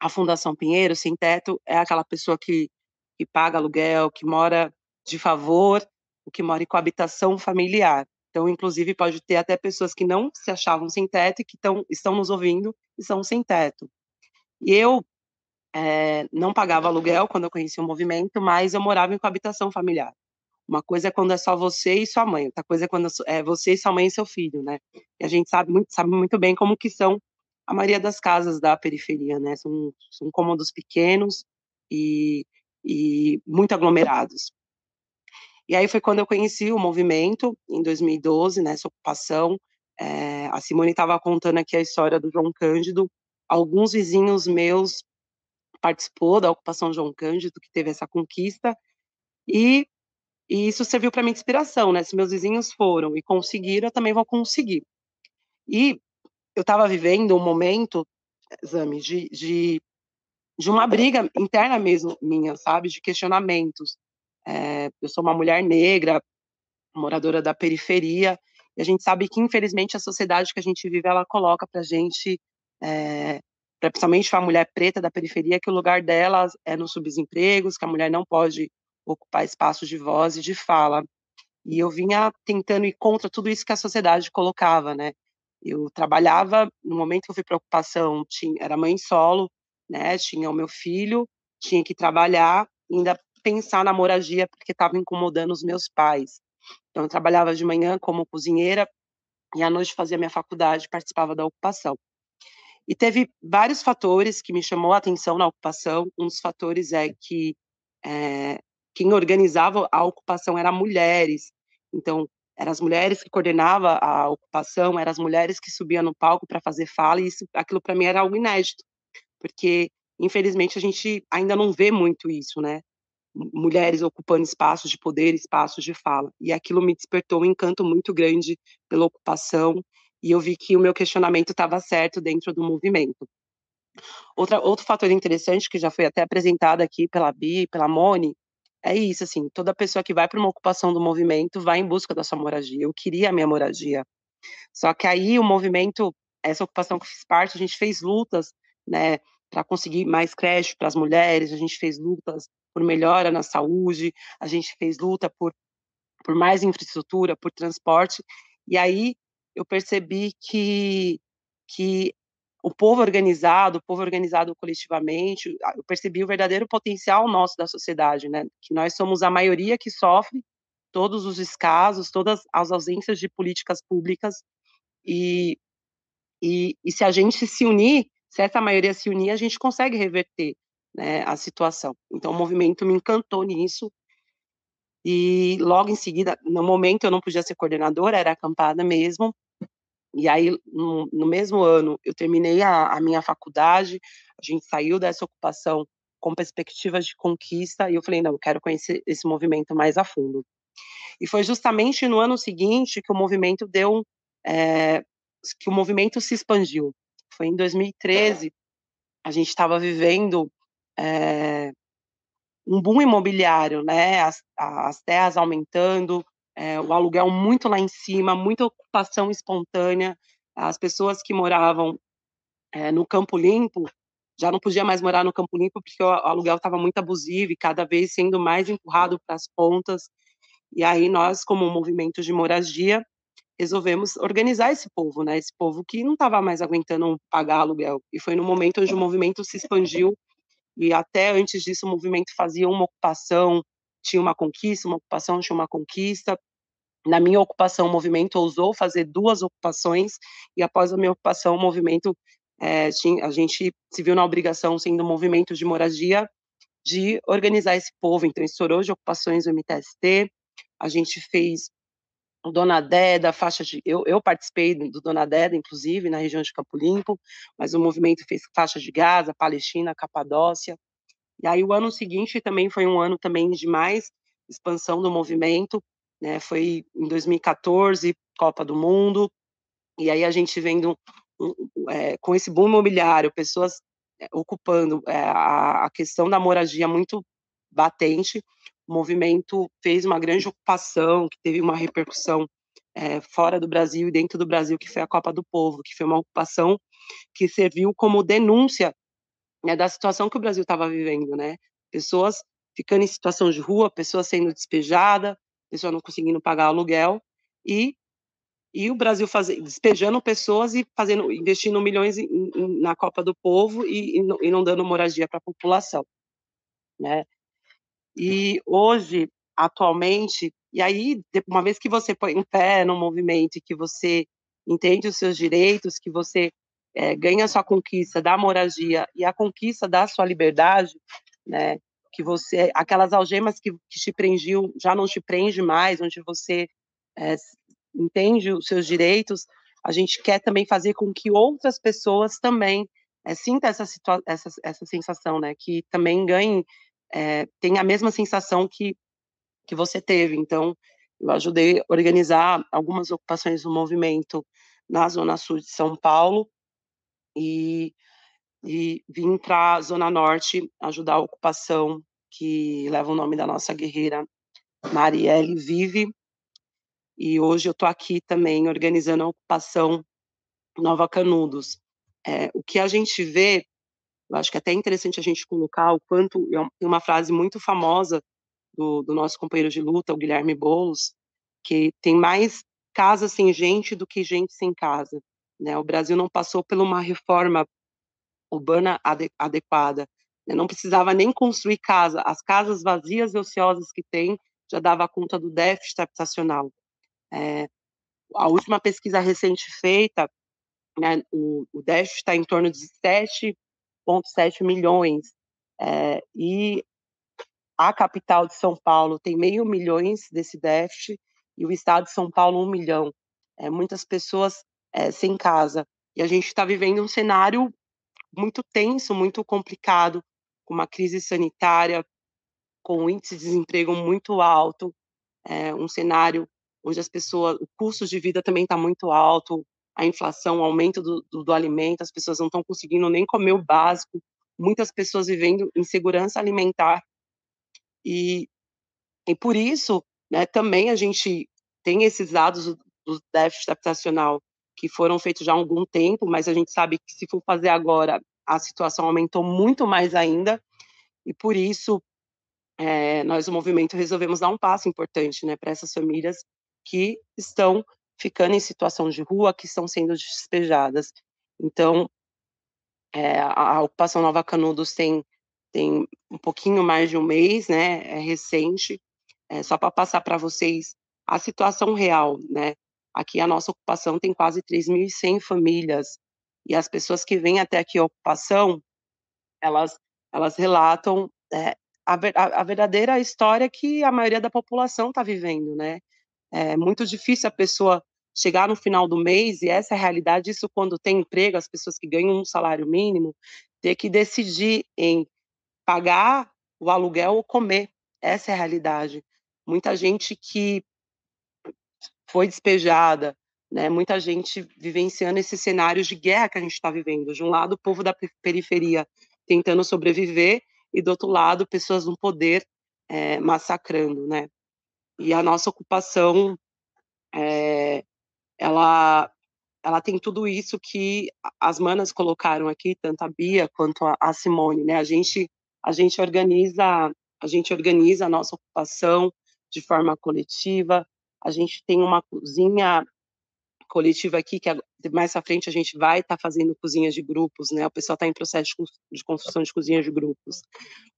a Fundação Pinheiro, sem teto é aquela pessoa que, que paga aluguel, que mora de favor, o que mora em coabitação familiar. Então, inclusive, pode ter até pessoas que não se achavam sem teto e que tão, estão nos ouvindo e são sem teto. E eu é, não pagava aluguel quando eu conheci o movimento, mas eu morava em coabitação familiar. Uma coisa é quando é só você e sua mãe, outra coisa é quando é você, sua mãe e seu filho, né? E a gente sabe muito, sabe muito bem como que são a maioria das casas da periferia, né? São, são cômodos pequenos e, e muito aglomerados. E aí foi quando eu conheci o movimento, em 2012, nessa ocupação. É, a Simone estava contando aqui a história do João Cândido. Alguns vizinhos meus participou da ocupação João Cândido, que teve essa conquista, e, e isso serviu para minha inspiração, né? Se meus vizinhos foram e conseguiram, eu também vou conseguir. E eu estava vivendo um momento, Zami, de, de, de uma briga interna mesmo minha, sabe? De questionamentos. É, eu sou uma mulher negra, moradora da periferia, e a gente sabe que, infelizmente, a sociedade que a gente vive, ela coloca para a gente é, principalmente a mulher preta da periferia, que o lugar dela é nos subempregos, que a mulher não pode ocupar espaços de voz e de fala. E eu vinha tentando ir contra tudo isso que a sociedade colocava, né? Eu trabalhava, no momento que eu fui para ocupação, tinha, era mãe solo, né? Tinha o meu filho, tinha que trabalhar, ainda pensar na moradia, porque estava incomodando os meus pais. Então, eu trabalhava de manhã como cozinheira e à noite fazia minha faculdade, participava da ocupação. E teve vários fatores que me chamou a atenção na ocupação. Um dos fatores é que é, quem organizava a ocupação eram mulheres. Então, eram as mulheres que coordenavam a ocupação, eram as mulheres que subiam no palco para fazer fala, e isso, aquilo para mim era algo inédito, porque infelizmente a gente ainda não vê muito isso, né? Mulheres ocupando espaços de poder, espaços de fala. E aquilo me despertou um encanto muito grande pela ocupação e eu vi que o meu questionamento estava certo dentro do movimento. Outra, outro fator interessante que já foi até apresentado aqui pela Bi, pela Moni, é isso, assim, toda pessoa que vai para uma ocupação do movimento vai em busca da sua moradia. Eu queria a minha moradia. Só que aí o movimento, essa ocupação que fiz parte, a gente fez lutas, né, para conseguir mais creche para as mulheres, a gente fez lutas por melhora na saúde, a gente fez luta por, por mais infraestrutura, por transporte, e aí eu percebi que, que o povo organizado, o povo organizado coletivamente, eu percebi o verdadeiro potencial nosso da sociedade, né? Que nós somos a maioria que sofre todos os escasos, todas as ausências de políticas públicas e, e, e se a gente se unir, se essa maioria se unir, a gente consegue reverter né, a situação. Então, o movimento me encantou nisso. E logo em seguida, no momento eu não podia ser coordenadora, era acampada mesmo. E aí, no, no mesmo ano, eu terminei a, a, minha faculdade, a gente saiu dessa ocupação com perspectivas de conquista, e eu falei, não, eu quero conhecer esse movimento mais a fundo. E foi justamente no ano seguinte que o movimento deu, é, que o movimento se expandiu. Foi em 2013, a gente estava vivendo é, um boom imobiliário, né? As, as terras aumentando, é, o aluguel muito lá em cima, muita ocupação espontânea. As pessoas que moravam é, no Campo Limpo já não podia mais morar no Campo Limpo porque o aluguel estava muito abusivo e cada vez sendo mais empurrado para as pontas. E aí nós, como movimento de moradia, resolvemos organizar esse povo, né? Esse povo que não estava mais aguentando pagar aluguel. E foi no momento onde o movimento se expandiu e até antes disso o movimento fazia uma ocupação, tinha uma conquista, uma ocupação tinha uma conquista. Na minha ocupação, o movimento ousou fazer duas ocupações e após a minha ocupação, o movimento é, a gente se viu na obrigação, sendo movimento de moradia, de organizar esse povo. Então, estourou de ocupações do MTST, a gente fez o Dona Deda, faixa de. Eu, eu participei do Dona Deda, inclusive, na região de Campo Limpo, mas o movimento fez faixa de Gaza, Palestina, Capadócia. E aí o ano seguinte também foi um ano também de mais expansão do movimento, né? Foi em 2014, Copa do Mundo, e aí a gente vendo é, com esse boom imobiliário, pessoas é, ocupando é, a, a questão da moradia muito batente, o movimento fez uma grande ocupação, que teve uma repercussão é, fora do Brasil e dentro do Brasil, que foi a Copa do Povo, que foi uma ocupação que serviu como denúncia né, da situação que o Brasil estava vivendo, né? Pessoas ficando em situação de rua, pessoas sendo despejadas, pessoas não conseguindo pagar aluguel e e o Brasil despejando pessoas e fazendo, investindo milhões em, em, na Copa do Povo e, e, não, e não dando moradia para a população, né? E hoje, atualmente, e aí, uma vez que você põe em pé no movimento que você entende os seus direitos, que você é, ganha a sua conquista da moradia e a conquista da sua liberdade, né? Que você, aquelas algemas que, que te prendiam já não te prende mais, onde você é, entende os seus direitos, a gente quer também fazer com que outras pessoas também é, sinta essa, essa, essa sensação, né? Que também ganhem é, tem a mesma sensação que, que você teve. Então, eu ajudei a organizar algumas ocupações do movimento na Zona Sul de São Paulo e, e vim para a Zona Norte ajudar a ocupação que leva o nome da nossa guerreira Marielle Vive. E hoje eu estou aqui também organizando a ocupação Nova Canudos. É, o que a gente vê eu acho que é até interessante a gente colocar o quanto. Tem uma frase muito famosa do, do nosso companheiro de luta, o Guilherme Boulos, que tem mais casa sem gente do que gente sem casa. Né? O Brasil não passou por uma reforma urbana adequada. Né? Não precisava nem construir casa. As casas vazias e ociosas que tem já dava conta do déficit habitacional. É, a última pesquisa recente feita, né, o, o déficit está em torno de 7 1,7 milhões. É, e a capital de São Paulo tem meio milhões desse déficit e o estado de São Paulo um milhão. É, muitas pessoas é, sem casa. E a gente está vivendo um cenário muito tenso, muito complicado, com uma crise sanitária, com um índice de desemprego muito alto, é, um cenário onde as pessoas, o custo de vida também está muito alto, a inflação, o aumento do, do, do alimento, as pessoas não estão conseguindo nem comer o básico, muitas pessoas vivendo insegurança alimentar. E, e por isso, né, também a gente tem esses dados do, do déficit habitacional que foram feitos já há algum tempo, mas a gente sabe que se for fazer agora, a situação aumentou muito mais ainda, e por isso é, nós, o movimento, resolvemos dar um passo importante né, para essas famílias que estão ficando em situação de rua, que estão sendo despejadas. Então, é, a, ocupação Nova Canudos tem, tem um pouquinho mais de um mês, né? É recente. É, só para passar para vocês a situação real, né? Aqui a nossa ocupação tem quase 3.100 famílias e as pessoas que vêm até aqui a ocupação, elas elas relatam é, a, a, verdadeira história que a maioria da população está vivendo, né? É muito difícil a pessoa chegar no final do mês, e essa é a realidade, isso quando tem emprego, as pessoas que ganham um salário mínimo, ter que decidir em pagar o aluguel ou comer. Essa é a realidade. Muita gente que foi despejada, né? muita gente vivenciando esses cenários de guerra que a gente está vivendo. De um lado, o povo da periferia tentando sobreviver, e do outro lado, pessoas no poder é, massacrando, né? E a nossa ocupação é, ela ela tem tudo isso que as manas colocaram aqui, tanto a Bia quanto a Simone, né? A gente a gente organiza a gente organiza a nossa ocupação de forma coletiva. A gente tem uma cozinha coletiva aqui que mais à frente a gente vai estar tá fazendo cozinhas de grupos, né? O pessoal está em processo de construção de cozinhas de grupos,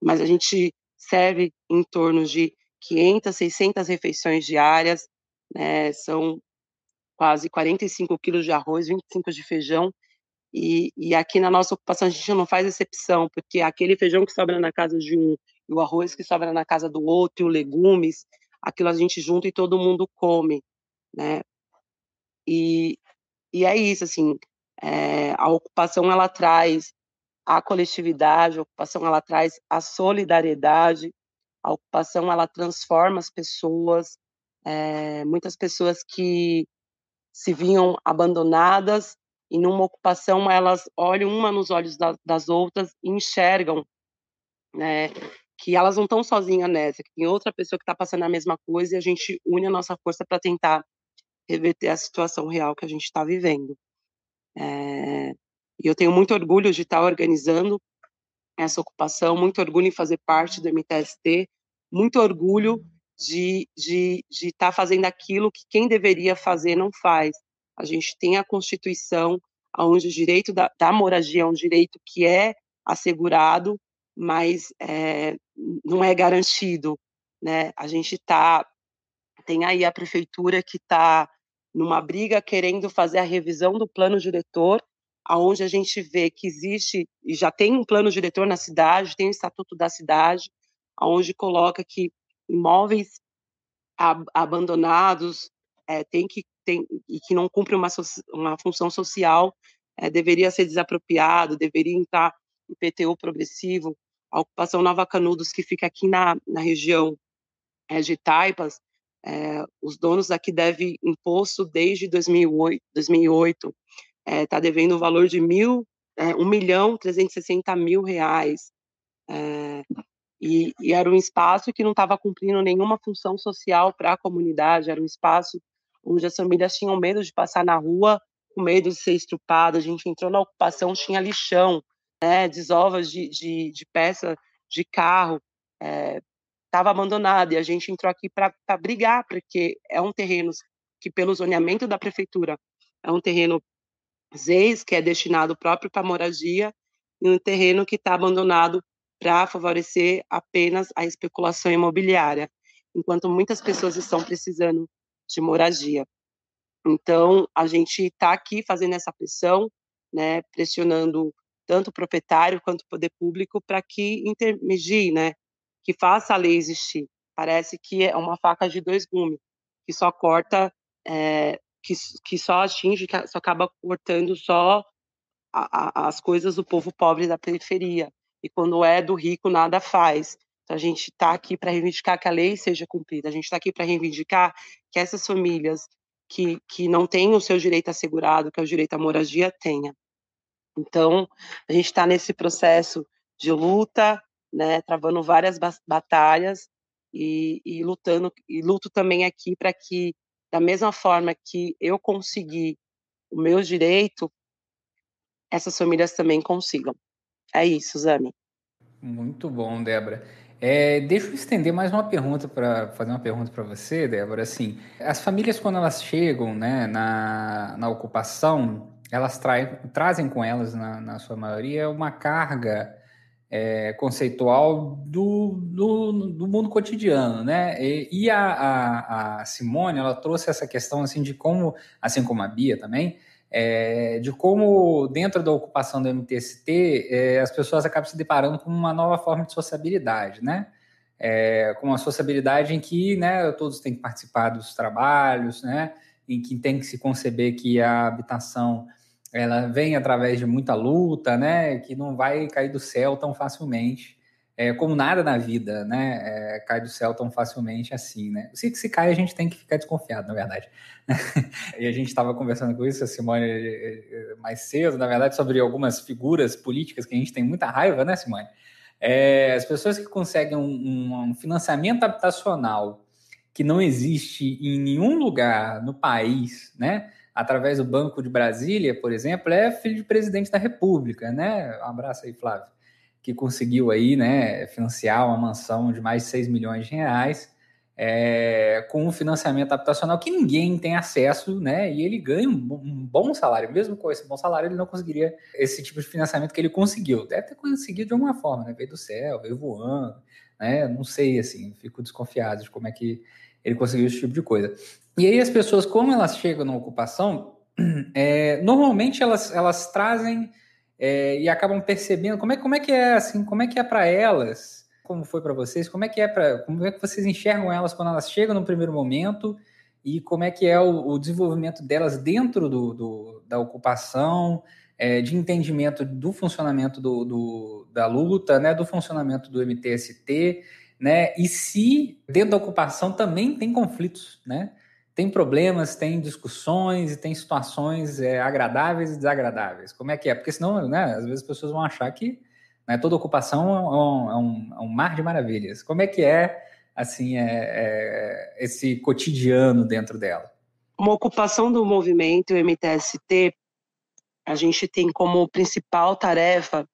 mas a gente serve em torno de 500, 600 refeições diárias, né? São quase 45 quilos de arroz, 25 de feijão. E, e, aqui na nossa ocupação a gente não faz exceção, porque aquele feijão que sobra na casa de um, e o arroz que sobra na casa do outro, e os legumes, aquilo a gente junta e todo mundo come, né? E, e é isso, assim, é, a ocupação ela traz a coletividade, a ocupação ela traz a solidariedade, a ocupação ela transforma as pessoas, é, muitas pessoas que se vinham abandonadas e numa ocupação elas olham uma nos olhos da, das outras e enxergam né, que elas não estão sozinhas nessa, que tem outra pessoa que está passando a mesma coisa e a gente une a nossa força para tentar reverter a situação real que a gente está vivendo. É, e eu tenho muito orgulho de estar tá organizando essa ocupação, muito orgulho em fazer parte do MTST, muito orgulho de estar de, de tá fazendo aquilo que quem deveria fazer não faz. A gente tem a Constituição, onde o direito da, da moradia é um direito que é assegurado, mas é, não é garantido. Né? A gente está tem aí a prefeitura que está numa briga querendo fazer a revisão do plano diretor, aonde a gente vê que existe e já tem um plano diretor na cidade, tem o estatuto da cidade, aonde coloca que imóveis ab abandonados é, tem que tem e que não cumpre uma, uma função social é, deveria ser desapropriado, deveria estar IPTU progressivo. A ocupação Nova Canudos, que fica aqui na, na região é, de Taipas, é, os donos aqui devem imposto desde 2008, 2008 está devendo o valor de mil, é, 1 milhão 360 mil reais. É, e, e, era um espaço que não estava cumprindo nenhuma função social para a comunidade, era um espaço onde as famílias tinham medo de passar na rua, com medo de ser estrupada. A gente entrou na ocupação, tinha lixão, né, desovas de, de, de peça de carro, estava é, abandonado, e a gente entrou aqui para brigar, porque é um terreno que, pelo zoneamento da prefeitura, é um terreno ZEIS, que é destinado próprio para moradia, e um terreno que está abandonado para favorecer apenas a especulação imobiliária, enquanto muitas pessoas estão precisando de moradia. Então, a gente está aqui fazendo essa pressão, né, pressionando tanto o proprietário quanto o poder público para que intermedie, né, que faça a lei existir. Parece que é uma faca de dois gumes, que só corta, é, que, que só atinge, que só acaba cortando só a, a, as coisas do povo pobre da periferia e quando é do rico nada faz. Então, a gente está aqui para reivindicar que a lei seja cumprida, a gente está aqui para reivindicar que essas famílias que, que não têm o seu direito assegurado, que é o direito à moradia, tenha. Então, a gente está nesse processo de luta, né, travando várias batalhas e, e lutando, e luto também aqui para que, da mesma forma que eu consegui o meu direito, essas famílias também consigam. É isso, Zami. Muito bom, Débora. É, deixa eu estender mais uma pergunta para fazer uma pergunta para você, Débora. Assim, as famílias quando elas chegam, né, na, na ocupação, elas traem, trazem com elas, na, na sua maioria, uma carga é, conceitual do, do, do, mundo cotidiano, né? E, e a, a, a, Simone, ela trouxe essa questão assim de como, assim como a Bia também, é, de como dentro da ocupação do MTST é, as pessoas acabam se deparando com uma nova forma de sociabilidade, né? É, com uma sociabilidade em que né, todos têm que participar dos trabalhos, né? Em que tem que se conceber que a habitação ela vem através de muita luta, né? Que não vai cair do céu tão facilmente é, como nada na vida, né, é, cai do céu tão facilmente assim, né? Se, se cai, a gente tem que ficar desconfiado, na verdade. e a gente estava conversando com isso, a Simone, é, é, mais cedo, na verdade, sobre algumas figuras políticas que a gente tem muita raiva, né, Simone? É, as pessoas que conseguem um, um financiamento habitacional que não existe em nenhum lugar no país, né? Através do Banco de Brasília, por exemplo, é filho de presidente da República, né? Um abraço aí, Flávio, que conseguiu aí, né, financiar uma mansão de mais de 6 milhões de reais é, com um financiamento habitacional que ninguém tem acesso, né? E ele ganha um, bom salário. Mesmo com esse bom salário, ele não conseguiria esse tipo de financiamento que ele conseguiu. Deve ter conseguido de alguma forma, né? Veio do céu, veio voando, né? Não sei, assim, fico desconfiado de como é que ele conseguiu esse tipo de coisa. E aí as pessoas, como elas chegam na ocupação, é, normalmente elas, elas trazem é, e acabam percebendo como é, como é que é assim, como é que é para elas como foi para vocês, como é que é para, como é que vocês enxergam elas quando elas chegam no primeiro momento e como é que é o, o desenvolvimento delas dentro do, do da ocupação, é, de entendimento do funcionamento do, do, da luta, né, do funcionamento do MTST, né, e se dentro da ocupação também tem conflitos, né, tem problemas, tem discussões e tem situações é, agradáveis e desagradáveis. Como é que é? Porque senão, né, às vezes as pessoas vão achar que né? Toda ocupação é um, é, um, é um, mar de maravilhas. Como é que é assim é, é, esse cotidiano dentro dela? Uma ocupação do movimento MTST, a gente tem como principal tarefa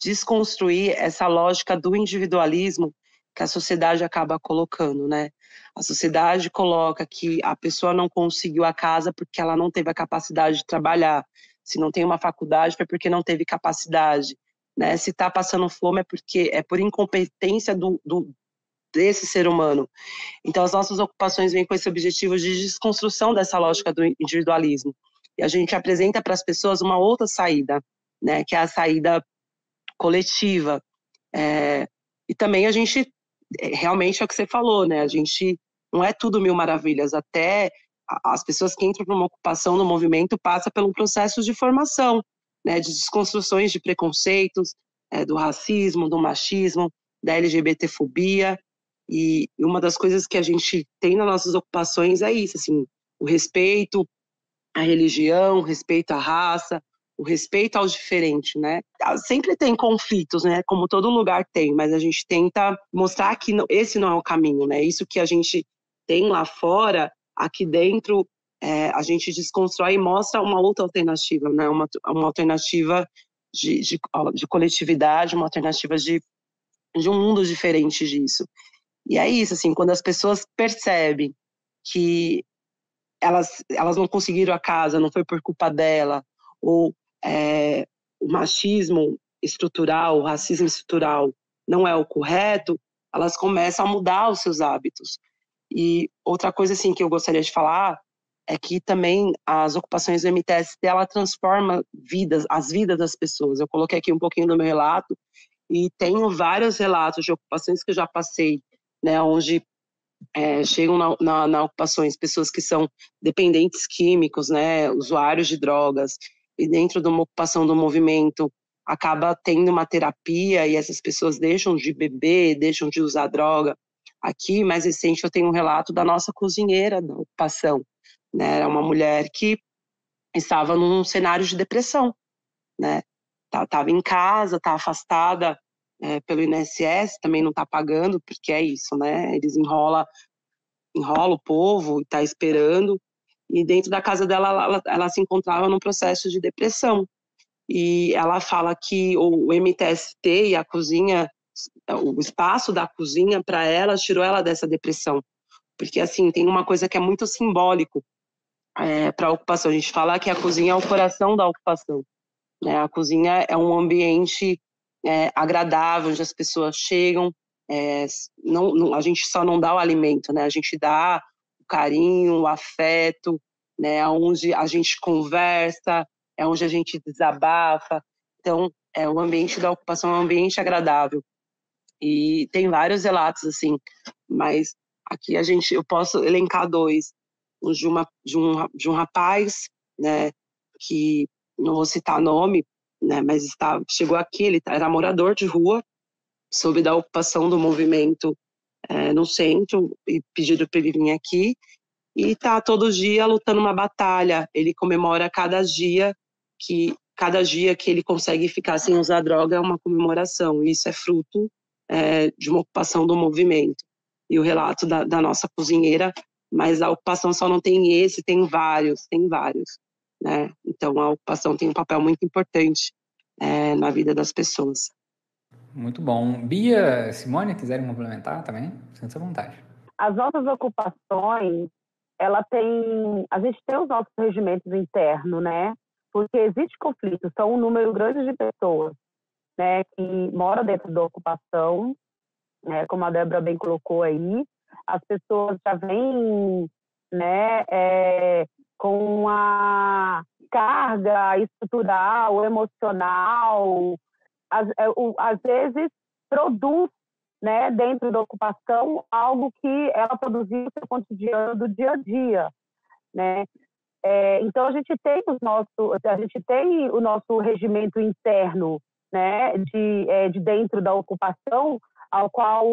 desconstruir essa lógica do individualismo que a sociedade acaba colocando, né? A sociedade coloca que a pessoa não conseguiu a casa porque ela não teve a capacidade de trabalhar. Se não tem uma faculdade, foi porque não teve capacidade. Né? Se está passando fome é porque é por incompetência do, do, desse ser humano. Então, as nossas ocupações vêm com esse objetivo de desconstrução dessa lógica do individualismo. E a gente apresenta para as pessoas uma outra saída, né? que é a saída coletiva. É, e também a gente, realmente é o que você falou, né? a gente não é tudo mil maravilhas, até as pessoas que entram para uma ocupação no movimento passam pelo processo de formação, né, de desconstruções de preconceitos, é, do racismo, do machismo, da LGBTfobia. E uma das coisas que a gente tem nas nossas ocupações é isso, assim, o respeito à religião, respeito à raça, o respeito ao diferente, né? Ah, sempre tem conflitos, né? Como todo lugar tem, mas a gente tenta mostrar que esse não é o caminho, né? Isso que a gente tem lá fora, aqui dentro é, a gente desconstrói e mostra uma outra alternativa, né? uma, uma alternativa de, de, de coletividade, uma alternativa de, de um mundo diferente disso. E é isso, assim, quando as pessoas percebem que elas, elas não conseguiram a casa, não foi por culpa dela, ou é, o machismo estrutural, o racismo estrutural não é o correto, elas começam a mudar os seus hábitos. E outra coisa, assim, que eu gostaria de falar é que também as ocupações do MTST ela transforma vidas, as vidas das pessoas. Eu coloquei aqui um pouquinho do meu relato e tenho vários relatos de ocupações que eu já passei, né, onde é, chegam na, na, na, ocupações pessoas que são dependentes químicos, né, usuários de drogas, e dentro de uma ocupação do movimento acaba tendo uma terapia e essas pessoas deixam de beber, deixam de usar droga. Aqui, mais recente, eu tenho um relato da nossa cozinheira da ocupação, né? Era uma mulher que estava num cenário de depressão, né? Estava tá, em casa, está afastada é, pelo INSS, também não está pagando, porque é isso, né? Eles enrolam enrola o povo e está esperando. E dentro da casa dela, ela, ela, se encontrava num processo de depressão. E ela fala que o, MTST e a cozinha, o espaço da cozinha para ela tirou ela dessa depressão. Porque, assim, tem uma coisa que é muito simbólico é, para a ocupação. A gente fala que a cozinha é o coração da ocupação. Né? A cozinha é um ambiente é, agradável, onde as pessoas chegam. É, não, não, a gente só não dá o alimento, né? A gente dá carinho, o afeto, né? Onde a gente conversa, é onde a gente desabafa. Então, é o ambiente da ocupação é um ambiente agradável. E tem vários relatos assim, mas aqui a gente eu posso elencar dois de, uma, de, um, de um rapaz, né, que não vou citar nome, né, mas está, chegou aqui, ele era morador de rua, soube da ocupação do movimento é, no centro e pedido para ele vir aqui, e está todo dia lutando uma batalha. Ele comemora cada dia que cada dia que ele consegue ficar sem usar droga é uma comemoração. E isso é fruto é, de uma ocupação do movimento. E o relato da, da nossa cozinheira mas a ocupação só não tem esse, tem vários, tem vários. né? Então, a ocupação tem um papel muito importante é, na vida das pessoas. Muito bom. Bia, Simone, quiserem complementar também, sinta-se à vontade. As nossas ocupações, ela tem, a gente tem os nossos regimentos internos, né? Porque existe conflito, são um número grande de pessoas, né, que mora dentro da ocupação, né, como a Débora bem colocou aí, as pessoas já vêm, né, é, com uma carga estrutural, emocional, às, é, às vezes produz né, dentro da ocupação algo que ela produziu no seu cotidiano do dia a dia, né? É, então a gente tem os nosso, a gente tem o nosso regimento interno, né, de, é, de dentro da ocupação, ao qual,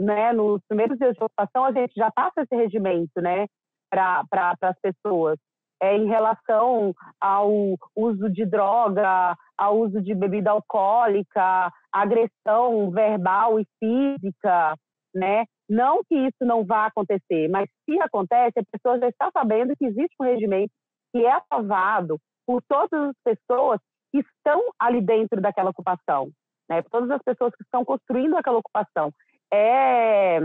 né, nos primeiros dias de ocupação a gente já passa esse regimento, né, para pra, as pessoas. É, em relação ao uso de droga, ao uso de bebida alcoólica, agressão verbal e física, né? Não que isso não vá acontecer, mas se acontece, a pessoa já está sabendo que existe um regimento que é aprovado por todas as pessoas que estão ali dentro daquela ocupação, né? Por todas as pessoas que estão construindo aquela ocupação. É,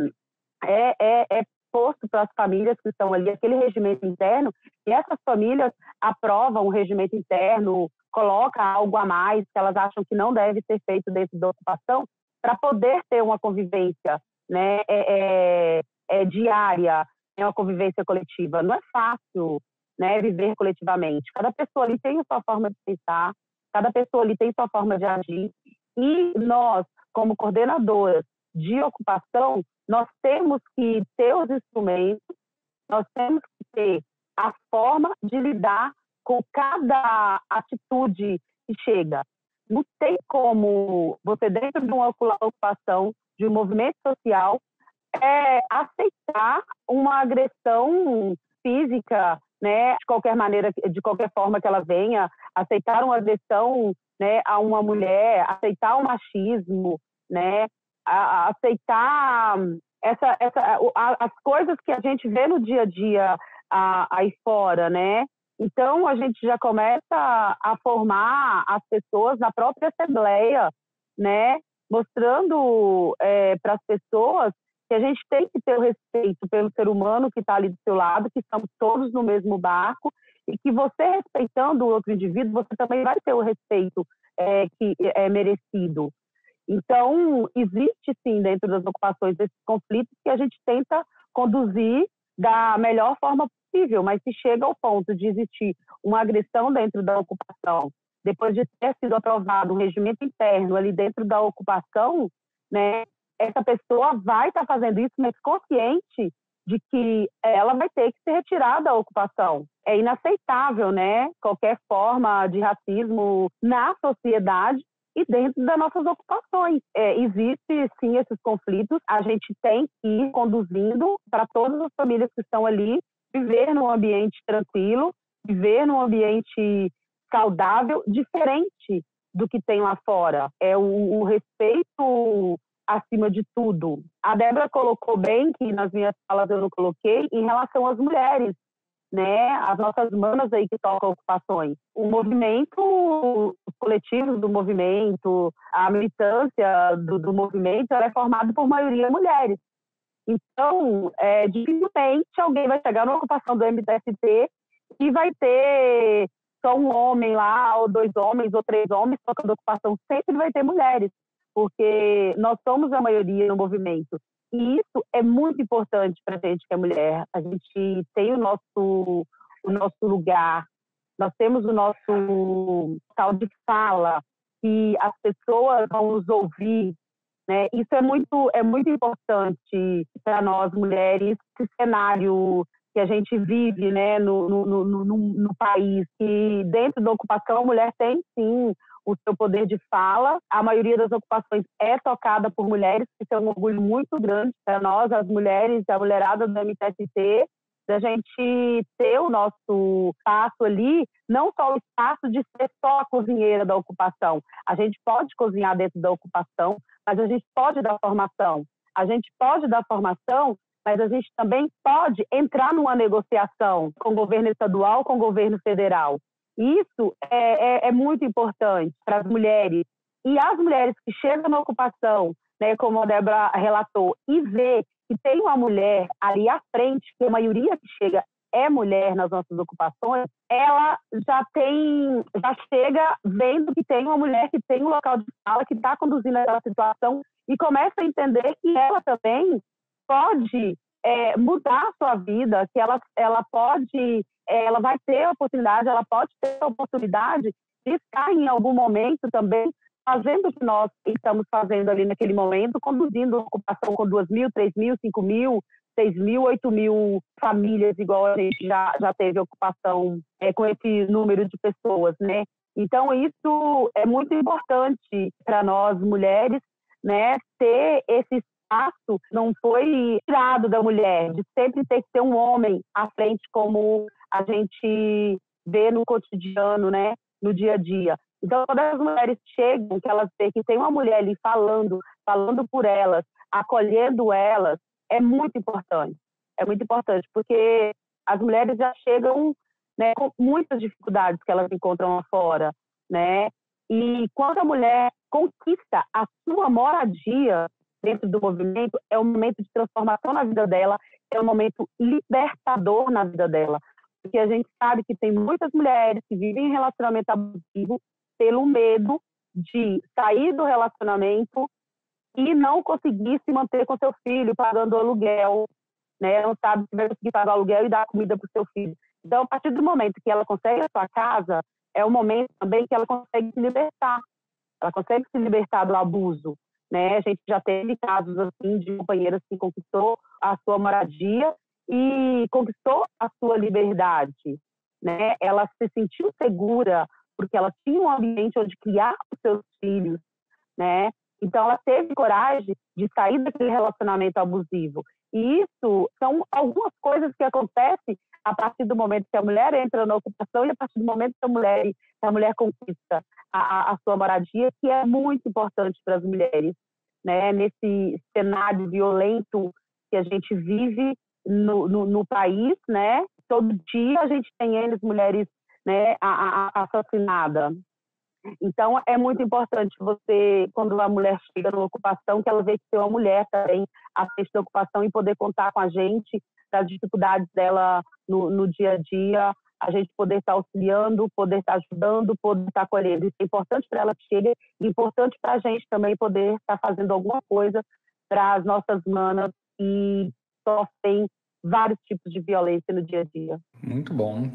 é, é, é posto para as famílias que estão ali aquele regimento interno e essas famílias aprovam o regimento interno, coloca algo a mais que elas acham que não deve ser feito dentro da ocupação para poder ter uma convivência né, é, é, é diária, é uma convivência coletiva. Não é fácil né, viver coletivamente. Cada pessoa ali tem a sua forma de pensar, cada pessoa ali tem sua forma de agir. E nós, como coordenadoras de ocupação, nós temos que ter os instrumentos, nós temos que ter a forma de lidar com cada atitude que chega. Não tem como você, dentro de uma ocupação, de um movimento social, é, aceitar uma agressão física, né, de qualquer maneira, de qualquer forma que ela venha, aceitar uma agressão, né, a uma mulher, aceitar o machismo, né, a, a aceitar essa, essa, a, as coisas que a gente vê no dia a dia aí fora, né? Então a gente já começa a formar as pessoas na própria assembleia, né? Mostrando é, para as pessoas que a gente tem que ter o respeito pelo ser humano que está ali do seu lado, que estamos todos no mesmo barco e que você respeitando o outro indivíduo, você também vai ter o respeito é, que é merecido. Então, existe sim dentro das ocupações esses conflitos que a gente tenta conduzir da melhor forma possível, mas se chega ao ponto de existir uma agressão dentro da ocupação, depois de ter sido aprovado um regimento interno ali dentro da ocupação, né, essa pessoa vai estar tá fazendo isso, mas consciente de que ela vai ter que ser retirada da ocupação. É inaceitável, né? Qualquer forma de racismo na sociedade e dentro das nossas ocupações. É, existe sim esses conflitos, a gente tem que ir conduzindo para todas as famílias que estão ali viver num ambiente tranquilo, viver num ambiente saudável, diferente do que tem lá fora. É o, o respeito acima de tudo. A Débora colocou bem, que nas minhas falas eu não coloquei, em relação às mulheres né, as nossas manas aí que tocam ocupações. O movimento, os coletivos do movimento, a militância do, do movimento, ela é formada por maioria mulheres. Então, é, dificilmente alguém vai chegar na ocupação do MTST e vai ter só um homem lá, ou dois homens, ou três homens tocando ocupação. Sempre vai ter mulheres, porque nós somos a maioria no movimento. E isso é muito importante para a gente que é mulher. A gente tem o nosso, o nosso lugar, nós temos o nosso tal de fala, que as pessoas vão nos ouvir. Né? Isso é muito, é muito importante para nós mulheres, esse cenário que a gente vive né, no, no, no, no, país, que dentro da ocupação a mulher tem sim o seu poder de fala. A maioria das ocupações é tocada por mulheres, isso é um orgulho muito grande para nós, as mulheres, a mulherada do MTST, da gente ter o nosso espaço ali, não só o espaço de ser só a cozinheira da ocupação. A gente pode cozinhar dentro da ocupação, mas a gente pode dar formação. A gente pode dar formação mas a gente também pode entrar numa negociação com o governo estadual, com o governo federal. Isso é, é, é muito importante para as mulheres. E as mulheres que chegam na ocupação, né, como a Débora relatou, e vê que tem uma mulher ali à frente, que a maioria que chega é mulher nas nossas ocupações, ela já tem, já chega vendo que tem uma mulher que tem um local de fala, que está conduzindo aquela situação e começa a entender que ela também pode é, mudar a sua vida, que ela, ela pode, é, ela vai ter a oportunidade, ela pode ter a oportunidade de estar em algum momento também fazendo o que nós estamos fazendo ali naquele momento, conduzindo uma ocupação com 2 mil, 3 mil, 5 mil, 6 mil, 8 mil famílias, igual a gente já, já teve ocupação é, com esse número de pessoas, né? Então, isso é muito importante para nós, mulheres, né? Ter esse espaço não foi tirado da mulher, de sempre ter que ter um homem à frente, como a gente vê no cotidiano, né? No dia a dia. Então, quando as mulheres chegam, que elas veem que tem uma mulher ali falando, falando por elas, acolhendo elas, é muito importante. É muito importante, porque as mulheres já chegam né, com muitas dificuldades que elas encontram lá fora, né? E quando a mulher conquista a sua moradia dentro do movimento, é um momento de transformação na vida dela, é um momento libertador na vida dela. Porque a gente sabe que tem muitas mulheres que vivem em relacionamento abusivo pelo medo de sair do relacionamento e não conseguir se manter com seu filho pagando aluguel, né? Não sabe se vai conseguir pagar aluguel e dar comida para o seu filho. Então, a partir do momento que ela consegue a sua casa, é o momento também que ela consegue se libertar. Ela consegue se libertar do abuso, né? A gente já teve casos assim de companheiras que conquistou a sua moradia e conquistou a sua liberdade, né? Ela se sentiu segura porque ela tinha um ambiente onde criar os seus filhos, né? Então, ela teve coragem de sair daquele relacionamento abusivo. E isso são algumas coisas que acontecem a partir do momento que a mulher entra na ocupação e a partir do momento que a mulher, que a mulher conquista a, a sua moradia, que é muito importante para as mulheres, né? Nesse cenário violento que a gente vive no, no, no país, né? Todo dia a gente tem eles, mulheres, né, assassinadas. Então, é muito importante você, quando a mulher chega numa ocupação, que ela vê que tem uma mulher também à frente ocupação e poder contar com a gente das dificuldades dela no, no dia a dia, a gente poder estar auxiliando, poder estar ajudando, poder estar acolhendo. Isso é importante para ela que chega e importante para a gente também poder estar fazendo alguma coisa para as nossas manas que sofrem vários tipos de violência no dia a dia. Muito bom.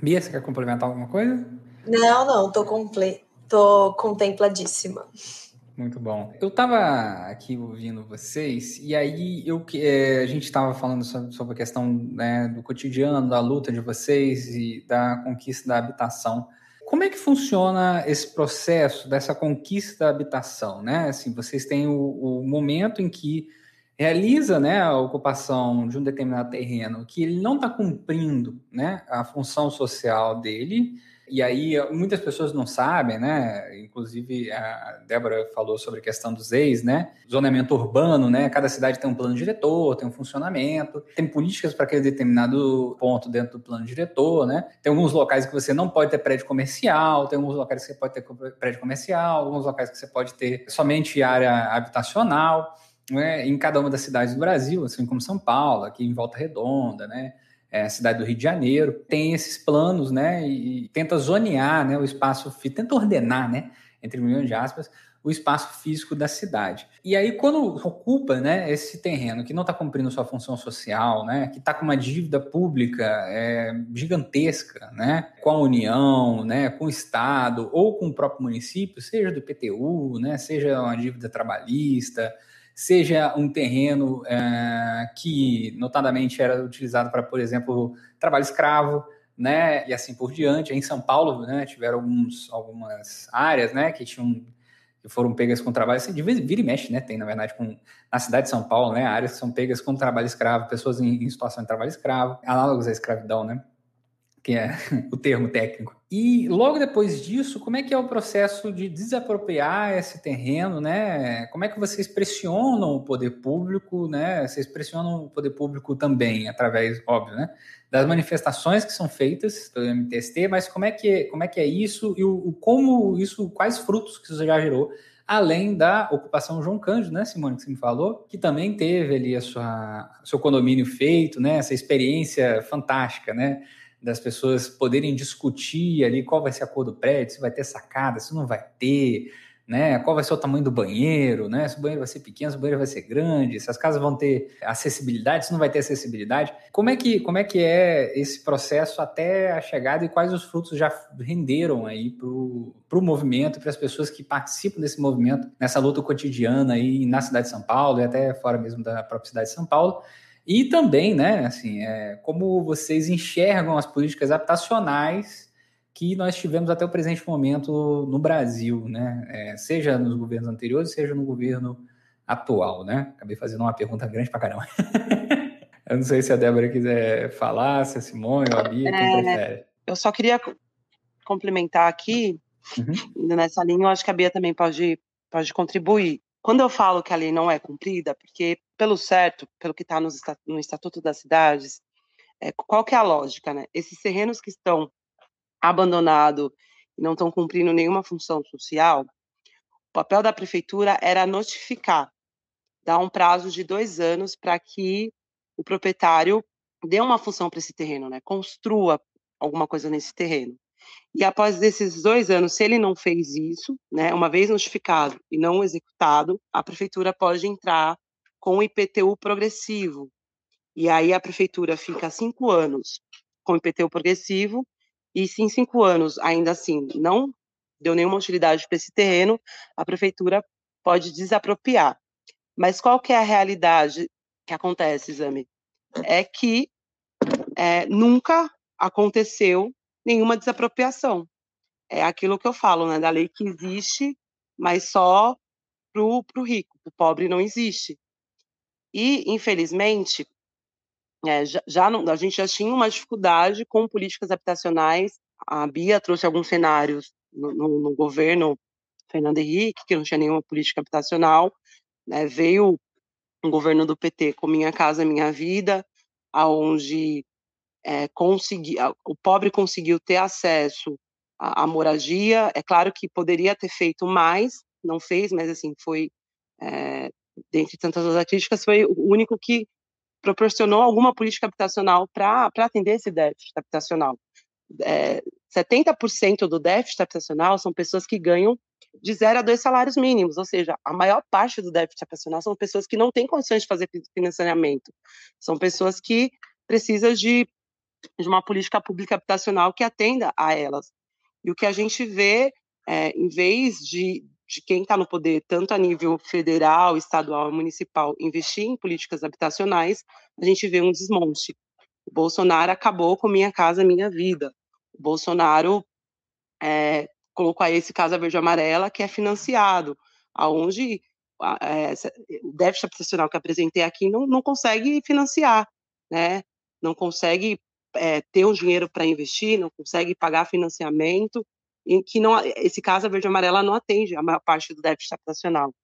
Bia, você quer complementar alguma coisa? Não, não, tô, comple... tô contempladíssima. Muito bom. Eu estava aqui ouvindo vocês, e aí eu, é, a gente estava falando sobre, sobre, a questão né, do cotidiano, da luta de vocês e da conquista da habitação. Como é que funciona esse processo dessa conquista da habitação? Né? Assim, vocês têm o, o momento em que realiza né, a ocupação de um determinado terreno que ele não está cumprindo né, a função social dele, e aí muitas pessoas não sabem, né? Inclusive a Débora falou sobre a questão dos ex, né? Zonamento urbano, né? Cada cidade tem um plano diretor, tem um funcionamento, tem políticas para aquele determinado ponto dentro do plano diretor, né? Tem alguns locais que você não pode ter prédio comercial, tem alguns locais que você pode ter prédio comercial, alguns locais que você pode ter somente área habitacional. Né, em cada uma das cidades do Brasil, assim como São Paulo, aqui em Volta Redonda, né? É, a cidade do Rio de Janeiro, tem esses planos, né, e tenta zonear, né, o espaço, tenta ordenar, né, entre milhões de aspas, o espaço físico da cidade. E aí, quando ocupa, né, esse terreno que não está cumprindo sua função social, né, que está com uma dívida pública é, gigantesca, né, com a União, né, com o Estado ou com o próprio município, seja do IPTU, né, seja uma dívida trabalhista, seja um terreno é, que, notadamente, era utilizado para, por exemplo, trabalho escravo, né, e assim por diante. Em São Paulo, né, tiveram alguns, algumas áreas, né, que tinham que foram pegas com trabalho, assim, de vira e mexe, né, tem, na verdade, com, na cidade de São Paulo, né, áreas que são pegas com trabalho escravo, pessoas em, em situação de trabalho escravo, análogos à escravidão, né, que é o termo técnico. E logo depois disso, como é que é o processo de desapropriar esse terreno, né? Como é que vocês pressionam o poder público, né? Vocês pressionam o poder público também através, óbvio, né? Das manifestações que são feitas pelo MTST, mas como é que, como é, que é isso e o, como isso, quais frutos que isso já gerou além da ocupação João Cândido, né, Simone, que você me falou, que também teve ali a sua seu condomínio feito, né, essa experiência fantástica, né, das pessoas poderem discutir ali qual vai ser a cor do prédio, se vai ter sacada, se não vai ter, né? Qual vai ser o tamanho do banheiro, né? Se o banheiro vai ser pequeno, se o banheiro vai ser grande, se as casas vão ter acessibilidade, se não vai ter acessibilidade. Como é que, como é, que é esse processo até a chegada e quais os frutos já renderam aí para o movimento para as pessoas que participam desse movimento nessa luta cotidiana aí na cidade de São Paulo e até fora mesmo da própria cidade de São Paulo? E também, né, assim, é, como vocês enxergam as políticas habitacionais que nós tivemos até o presente momento no Brasil, né? É, seja nos governos anteriores, seja no governo atual, né? Acabei fazendo uma pergunta grande pra caramba. eu não sei se a Débora quiser falar, se a Simone ou a Bia, quem é, prefere. Eu só queria complementar aqui, uhum. nessa linha, eu acho que a Bia também pode, pode contribuir. Quando eu falo que a lei não é cumprida, porque pelo certo, pelo que está no Estatuto das Cidades, é, qual que é a lógica, né? Esses terrenos que estão abandonado e não estão cumprindo nenhuma função social, o papel da prefeitura era notificar, dar um prazo de dois anos para que o proprietário dê uma função para esse terreno, né? construa alguma coisa nesse terreno. E após esses dois anos, se ele não fez isso, né, uma vez notificado e não executado, a prefeitura pode entrar com o IPTU progressivo. E aí a prefeitura fica cinco anos com o IPTU progressivo e se em cinco anos, ainda assim, não deu nenhuma utilidade para esse terreno, a prefeitura pode desapropriar. Mas qual que é a realidade que acontece, Exame? É que é, nunca aconteceu nenhuma desapropriação. É aquilo que eu falo, né, da lei que existe, mas só para o rico, para o pobre não existe. E, infelizmente, é, já, já não, a gente já tinha uma dificuldade com políticas habitacionais. A Bia trouxe alguns cenários no, no, no governo Fernando Henrique, que não tinha nenhuma política habitacional. Né, veio um governo do PT com Minha Casa Minha Vida, aonde é, o pobre conseguiu ter acesso à, à, moradia. É claro que poderia ter feito mais, não fez, mas assim foi, é, dentre tantas outras críticas, foi o único que proporcionou alguma política habitacional para atender esse déficit habitacional. É, 70% do déficit habitacional são pessoas que ganham de zero a dois salários mínimos, ou seja, a maior parte do déficit habitacional são pessoas que não têm condições de fazer financiamento, são pessoas que precisam de, de uma política pública habitacional que atenda a elas. E o que a gente vê, é, em vez de, de quem está no poder, tanto a nível federal, estadual e municipal, investir em políticas habitacionais, a gente vê um desmonte. O Bolsonaro acabou com Minha Casa Minha Vida. O Bolsonaro é, colocou aí esse Casa Verde Amarela, que é financiado, aonde é, o déficit habitacional que apresentei aqui não, não consegue financiar, né? não consegue é, ter o dinheiro para investir, não consegue pagar financiamento, em que não, esse Casa Verde Amarela não atende a maior parte do déficit habitacional.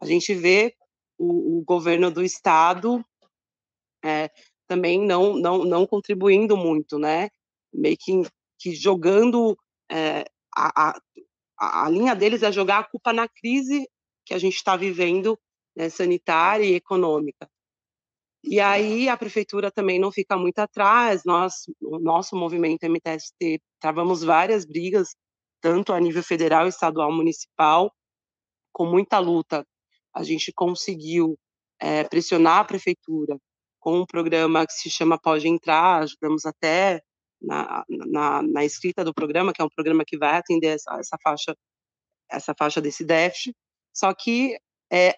A gente vê o, o governo do estado é, também não, não, não contribuindo muito, né? Meio que, que jogando é, a, a, a, linha deles é jogar a culpa na crise que a gente está vivendo, né, sanitária e econômica. E aí a prefeitura também não fica muito atrás. Nós, o nosso movimento MTST, travamos várias brigas tanto a nível federal, estadual, municipal, com muita luta, a gente conseguiu é, pressionar a prefeitura com um programa que se chama Pode Entrar, ajudamos até na, na, na escrita do programa, que é um programa que vai atender essa, essa faixa essa faixa desse déficit, só que é,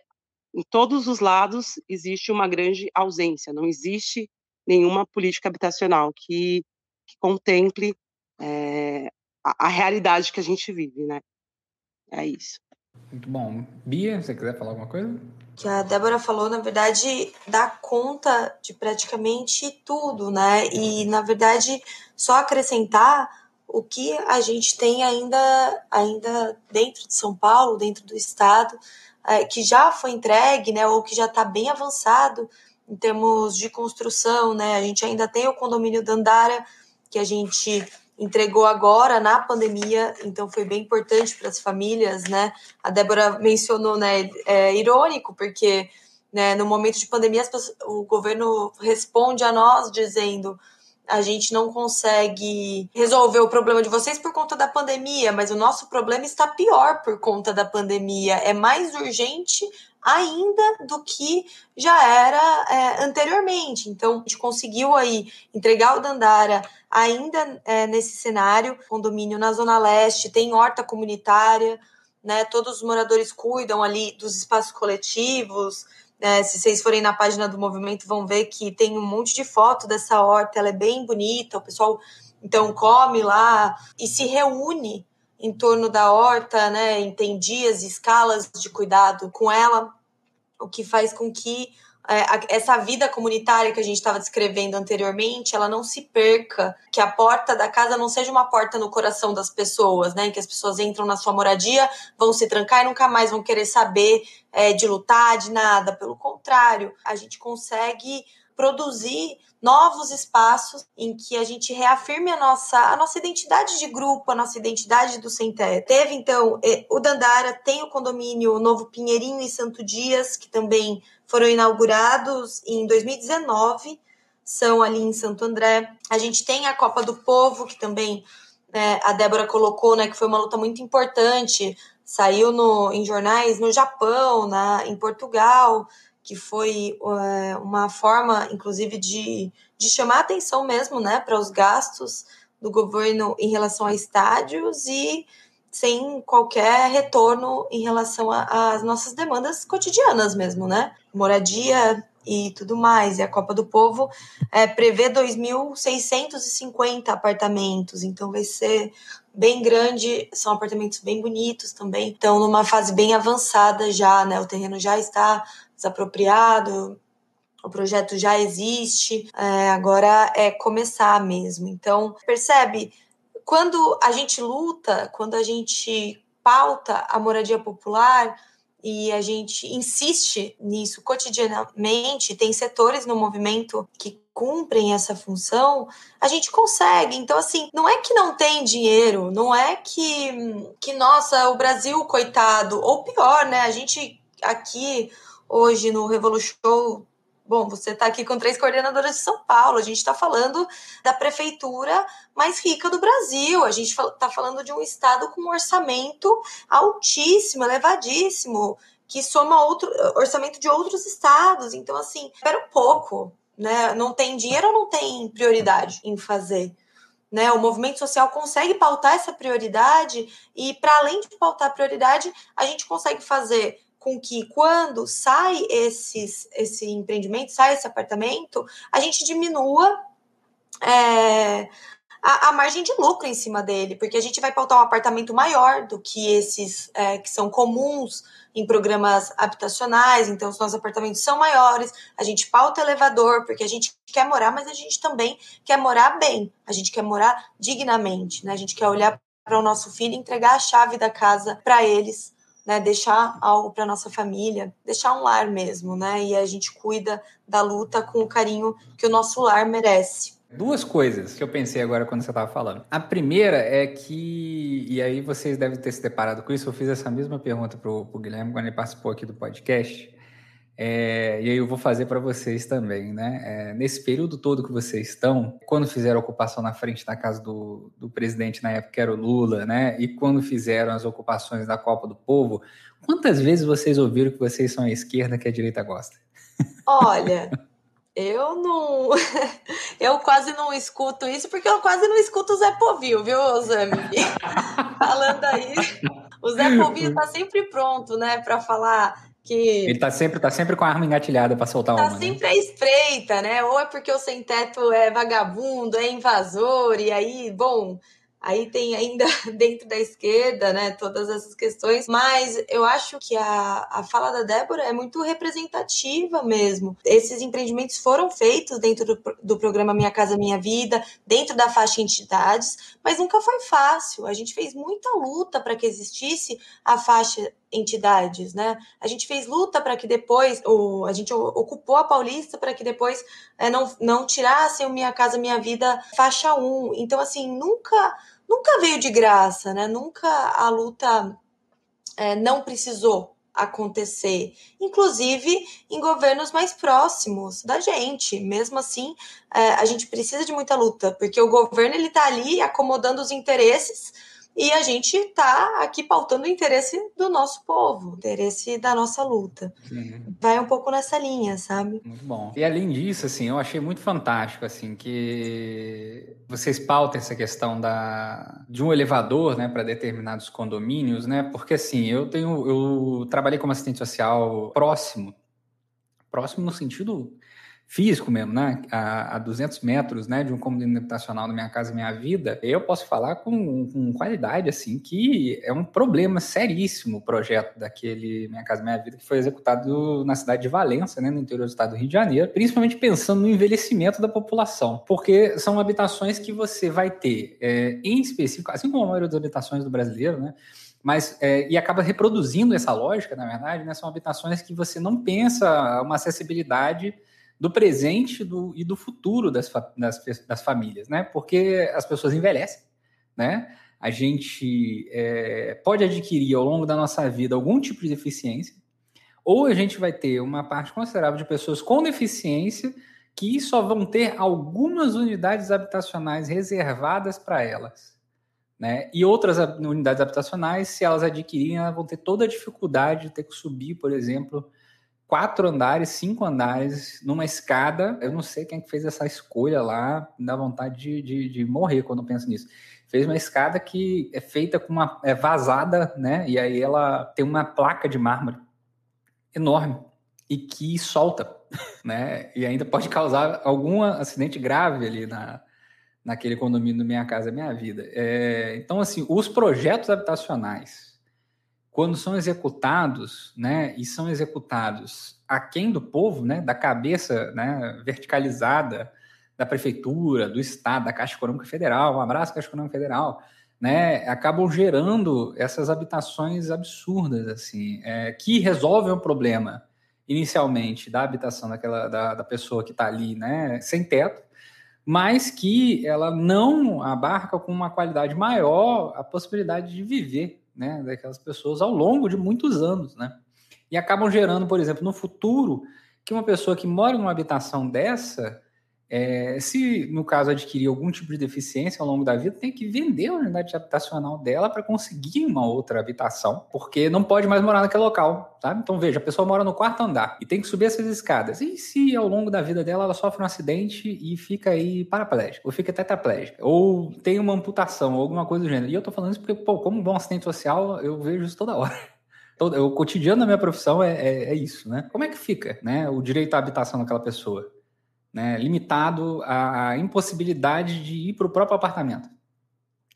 em todos os lados existe uma grande ausência, não existe nenhuma política habitacional que, que contemple é, a, a realidade que a gente vive, né? É isso. Muito bom. Bia, você quiser falar alguma coisa? que a Débora falou, na verdade, dá conta de praticamente tudo, né? E, na verdade, só acrescentar o que a gente tem ainda, ainda dentro de São Paulo, dentro do estado, é, que já foi entregue, né? Ou que já está bem avançado em termos de construção, né? A gente ainda tem o condomínio Dandara, que a gente entregou agora na pandemia, então foi bem importante para as famílias, né? A Débora mencionou, né? É irônico, porque né, no momento de pandemia pessoas, o governo responde a nós dizendo a gente não consegue resolver o problema de vocês por conta da pandemia, mas o nosso problema está pior por conta da pandemia. É mais urgente ainda do que já era é, anteriormente. Então, a gente conseguiu aí entregar o Dandara ainda é, nesse cenário, condomínio na Zona Leste, tem horta comunitária, né? Todos os moradores cuidam ali dos espaços coletivos. É, se vocês forem na página do movimento, vão ver que tem um monte de foto dessa horta, ela é bem bonita, o pessoal então come lá e se reúne em torno da horta, né? Tem dias escalas de cuidado com ela, o que faz com que essa vida comunitária que a gente estava descrevendo anteriormente, ela não se perca, que a porta da casa não seja uma porta no coração das pessoas, né? Que as pessoas entram na sua moradia, vão se trancar e nunca mais vão querer saber é, de lutar, de nada. Pelo contrário, a gente consegue produzir novos espaços em que a gente reafirme a nossa, a nossa identidade de grupo, a nossa identidade do sem teto. Teve, então, o Dandara, tem o condomínio Novo Pinheirinho e Santo Dias, que também foram inaugurados em 2019, são ali em Santo André. A gente tem a Copa do Povo, que também né, a Débora colocou, né, que foi uma luta muito importante, saiu no, em jornais no Japão, na, em Portugal, que foi é, uma forma, inclusive, de, de chamar atenção mesmo né, para os gastos do governo em relação a estádios e sem qualquer retorno em relação às nossas demandas cotidianas mesmo, né? Moradia e tudo mais. E a Copa do Povo é, prevê 2.650 apartamentos, então vai ser bem grande, são apartamentos bem bonitos também. Estão numa fase bem avançada já, né? O terreno já está desapropriado, o projeto já existe, é, agora é começar mesmo. Então, percebe quando a gente luta, quando a gente pauta a moradia popular e a gente insiste nisso cotidianamente, tem setores no movimento que cumprem essa função, a gente consegue. Então, assim, não é que não tem dinheiro, não é que, que nossa, o Brasil, coitado, ou pior, né? A gente aqui hoje no Revolution Bom, você está aqui com três coordenadoras de São Paulo. A gente está falando da prefeitura mais rica do Brasil. A gente está falando de um estado com um orçamento altíssimo, elevadíssimo, que soma outro orçamento de outros estados. Então, assim, espera um pouco, né? Não tem dinheiro ou não tem prioridade em fazer? Né, o movimento social consegue pautar essa prioridade e, para além de pautar a prioridade, a gente consegue fazer com que quando sai esses, esse empreendimento, sai esse apartamento, a gente diminua é, a, a, margem de lucro em cima dele, porque a gente vai pautar um apartamento maior do que esses é, que são comuns em programas habitacionais, então os nossos apartamentos são maiores, a gente pauta elevador, porque a gente quer morar, mas a gente também quer morar bem, a gente quer morar dignamente, né? A gente quer olhar para o nosso filho e entregar a chave da casa para eles né, deixar algo para nossa família, deixar um lar mesmo, né? E a gente cuida da luta com o carinho que o nosso lar merece. Duas coisas que eu pensei agora quando você estava falando. A primeira é que, e aí vocês devem ter se deparado com isso, eu fiz essa mesma pergunta para o Guilherme quando ele participou aqui do podcast. É, e aí eu vou fazer para vocês também, né? É, nesse período todo que vocês estão, quando fizeram a ocupação na frente da casa do, do presidente na época, que era o Lula, né? E quando fizeram as ocupações da Copa do Povo, quantas vezes vocês ouviram que vocês são a esquerda que a direita gosta? Olha, eu não. Eu quase não escuto isso, porque eu quase não escuto o Zé Povil, viu, Osami? Falando aí. O Zé Povil está sempre pronto, né, para falar que ele tá sempre, tá sempre com a arma engatilhada para soltar tá uma. Tá sempre né? à espreita, né? Ou é porque o sem teto é vagabundo, é invasor, e aí, bom, Aí tem ainda dentro da esquerda, né, todas essas questões, mas eu acho que a, a fala da Débora é muito representativa mesmo. Esses empreendimentos foram feitos dentro do, do programa Minha Casa Minha Vida, dentro da faixa entidades, mas nunca foi fácil. A gente fez muita luta para que existisse a faixa entidades, né? A gente fez luta para que depois, o, a gente ocupou a Paulista para que depois é, não, não tirassem o Minha Casa Minha Vida faixa 1. Então, assim, nunca, nunca veio de graça, né? Nunca a luta é, não precisou acontecer, inclusive em governos mais próximos da gente. Mesmo assim, é, a gente precisa de muita luta, porque o governo ele está ali acomodando os interesses e a gente está aqui pautando o interesse do nosso povo, o interesse da nossa luta. Uhum. Vai um pouco nessa linha, sabe? Muito bom. E além disso, assim, eu achei muito fantástico, assim, que vocês pautem essa questão da, de um elevador, né, para determinados condomínios, né? Porque, assim, eu tenho, eu trabalhei como assistente social próximo, próximo no sentido físico mesmo, né, a, a 200 metros, né, de um condomínio habitacional da Minha Casa Minha Vida, eu posso falar com, com qualidade, assim, que é um problema seríssimo o projeto daquele Minha Casa Minha Vida que foi executado na cidade de Valença, né, no interior do estado do Rio de Janeiro, principalmente pensando no envelhecimento da população, porque são habitações que você vai ter, é, em específico, assim como a maioria das habitações do brasileiro, né, mas é, e acaba reproduzindo essa lógica, na verdade, né, são habitações que você não pensa uma acessibilidade do presente do, e do futuro das, das, das, famílias, né? Porque as pessoas envelhecem, né? A gente é, pode adquirir ao longo da nossa vida algum tipo de deficiência, ou a gente vai ter uma parte considerável de pessoas com deficiência que só vão ter algumas unidades habitacionais reservadas para elas. Né? E outras unidades habitacionais, se elas adquirirem, elas vão ter toda a dificuldade de ter que subir, por exemplo, quatro andares, cinco andares, numa escada. Eu não sei quem fez essa escolha lá, dá vontade de, de, de, morrer quando eu penso nisso. Fez uma escada que é feita com uma. é vazada, né? E aí ela tem uma placa de mármore enorme e que solta, né? E ainda pode causar algum acidente grave ali na, naquele condomínio Minha Casa Minha Vida. É, então, assim, os projetos habitacionais quando são executados, né, e são executados aquém do povo, né, da cabeça, né, verticalizada da prefeitura, do estado, da Caixa Econômica Federal, um abraço Caixa Econômica Federal, né, acabam gerando essas habitações absurdas, assim, é, que resolvem o problema inicialmente da habitação daquela da, da pessoa que está ali, né, sem teto, mas que ela não abarca com uma qualidade maior a possibilidade de viver né, daquelas pessoas ao longo de muitos anos, né? E acabam gerando, por exemplo, no futuro, que uma pessoa que mora numa habitação dessa, é, se no caso adquirir algum tipo de deficiência ao longo da vida, tem que vender a unidade habitacional dela para conseguir uma outra habitação, porque não pode mais morar naquele local, sabe? Então veja, a pessoa mora no quarto andar e tem que subir essas escadas. E se ao longo da vida dela ela sofre um acidente e fica aí paraplégica, ou fica tetraplégica, ou tem uma amputação, ou alguma coisa do gênero. E eu tô falando isso porque, pô, como bom assistente social, eu vejo isso toda hora. O cotidiano da minha profissão é, é, é isso, né? Como é que fica, né? O direito à habitação daquela pessoa? Né, limitado à impossibilidade de ir para o próprio apartamento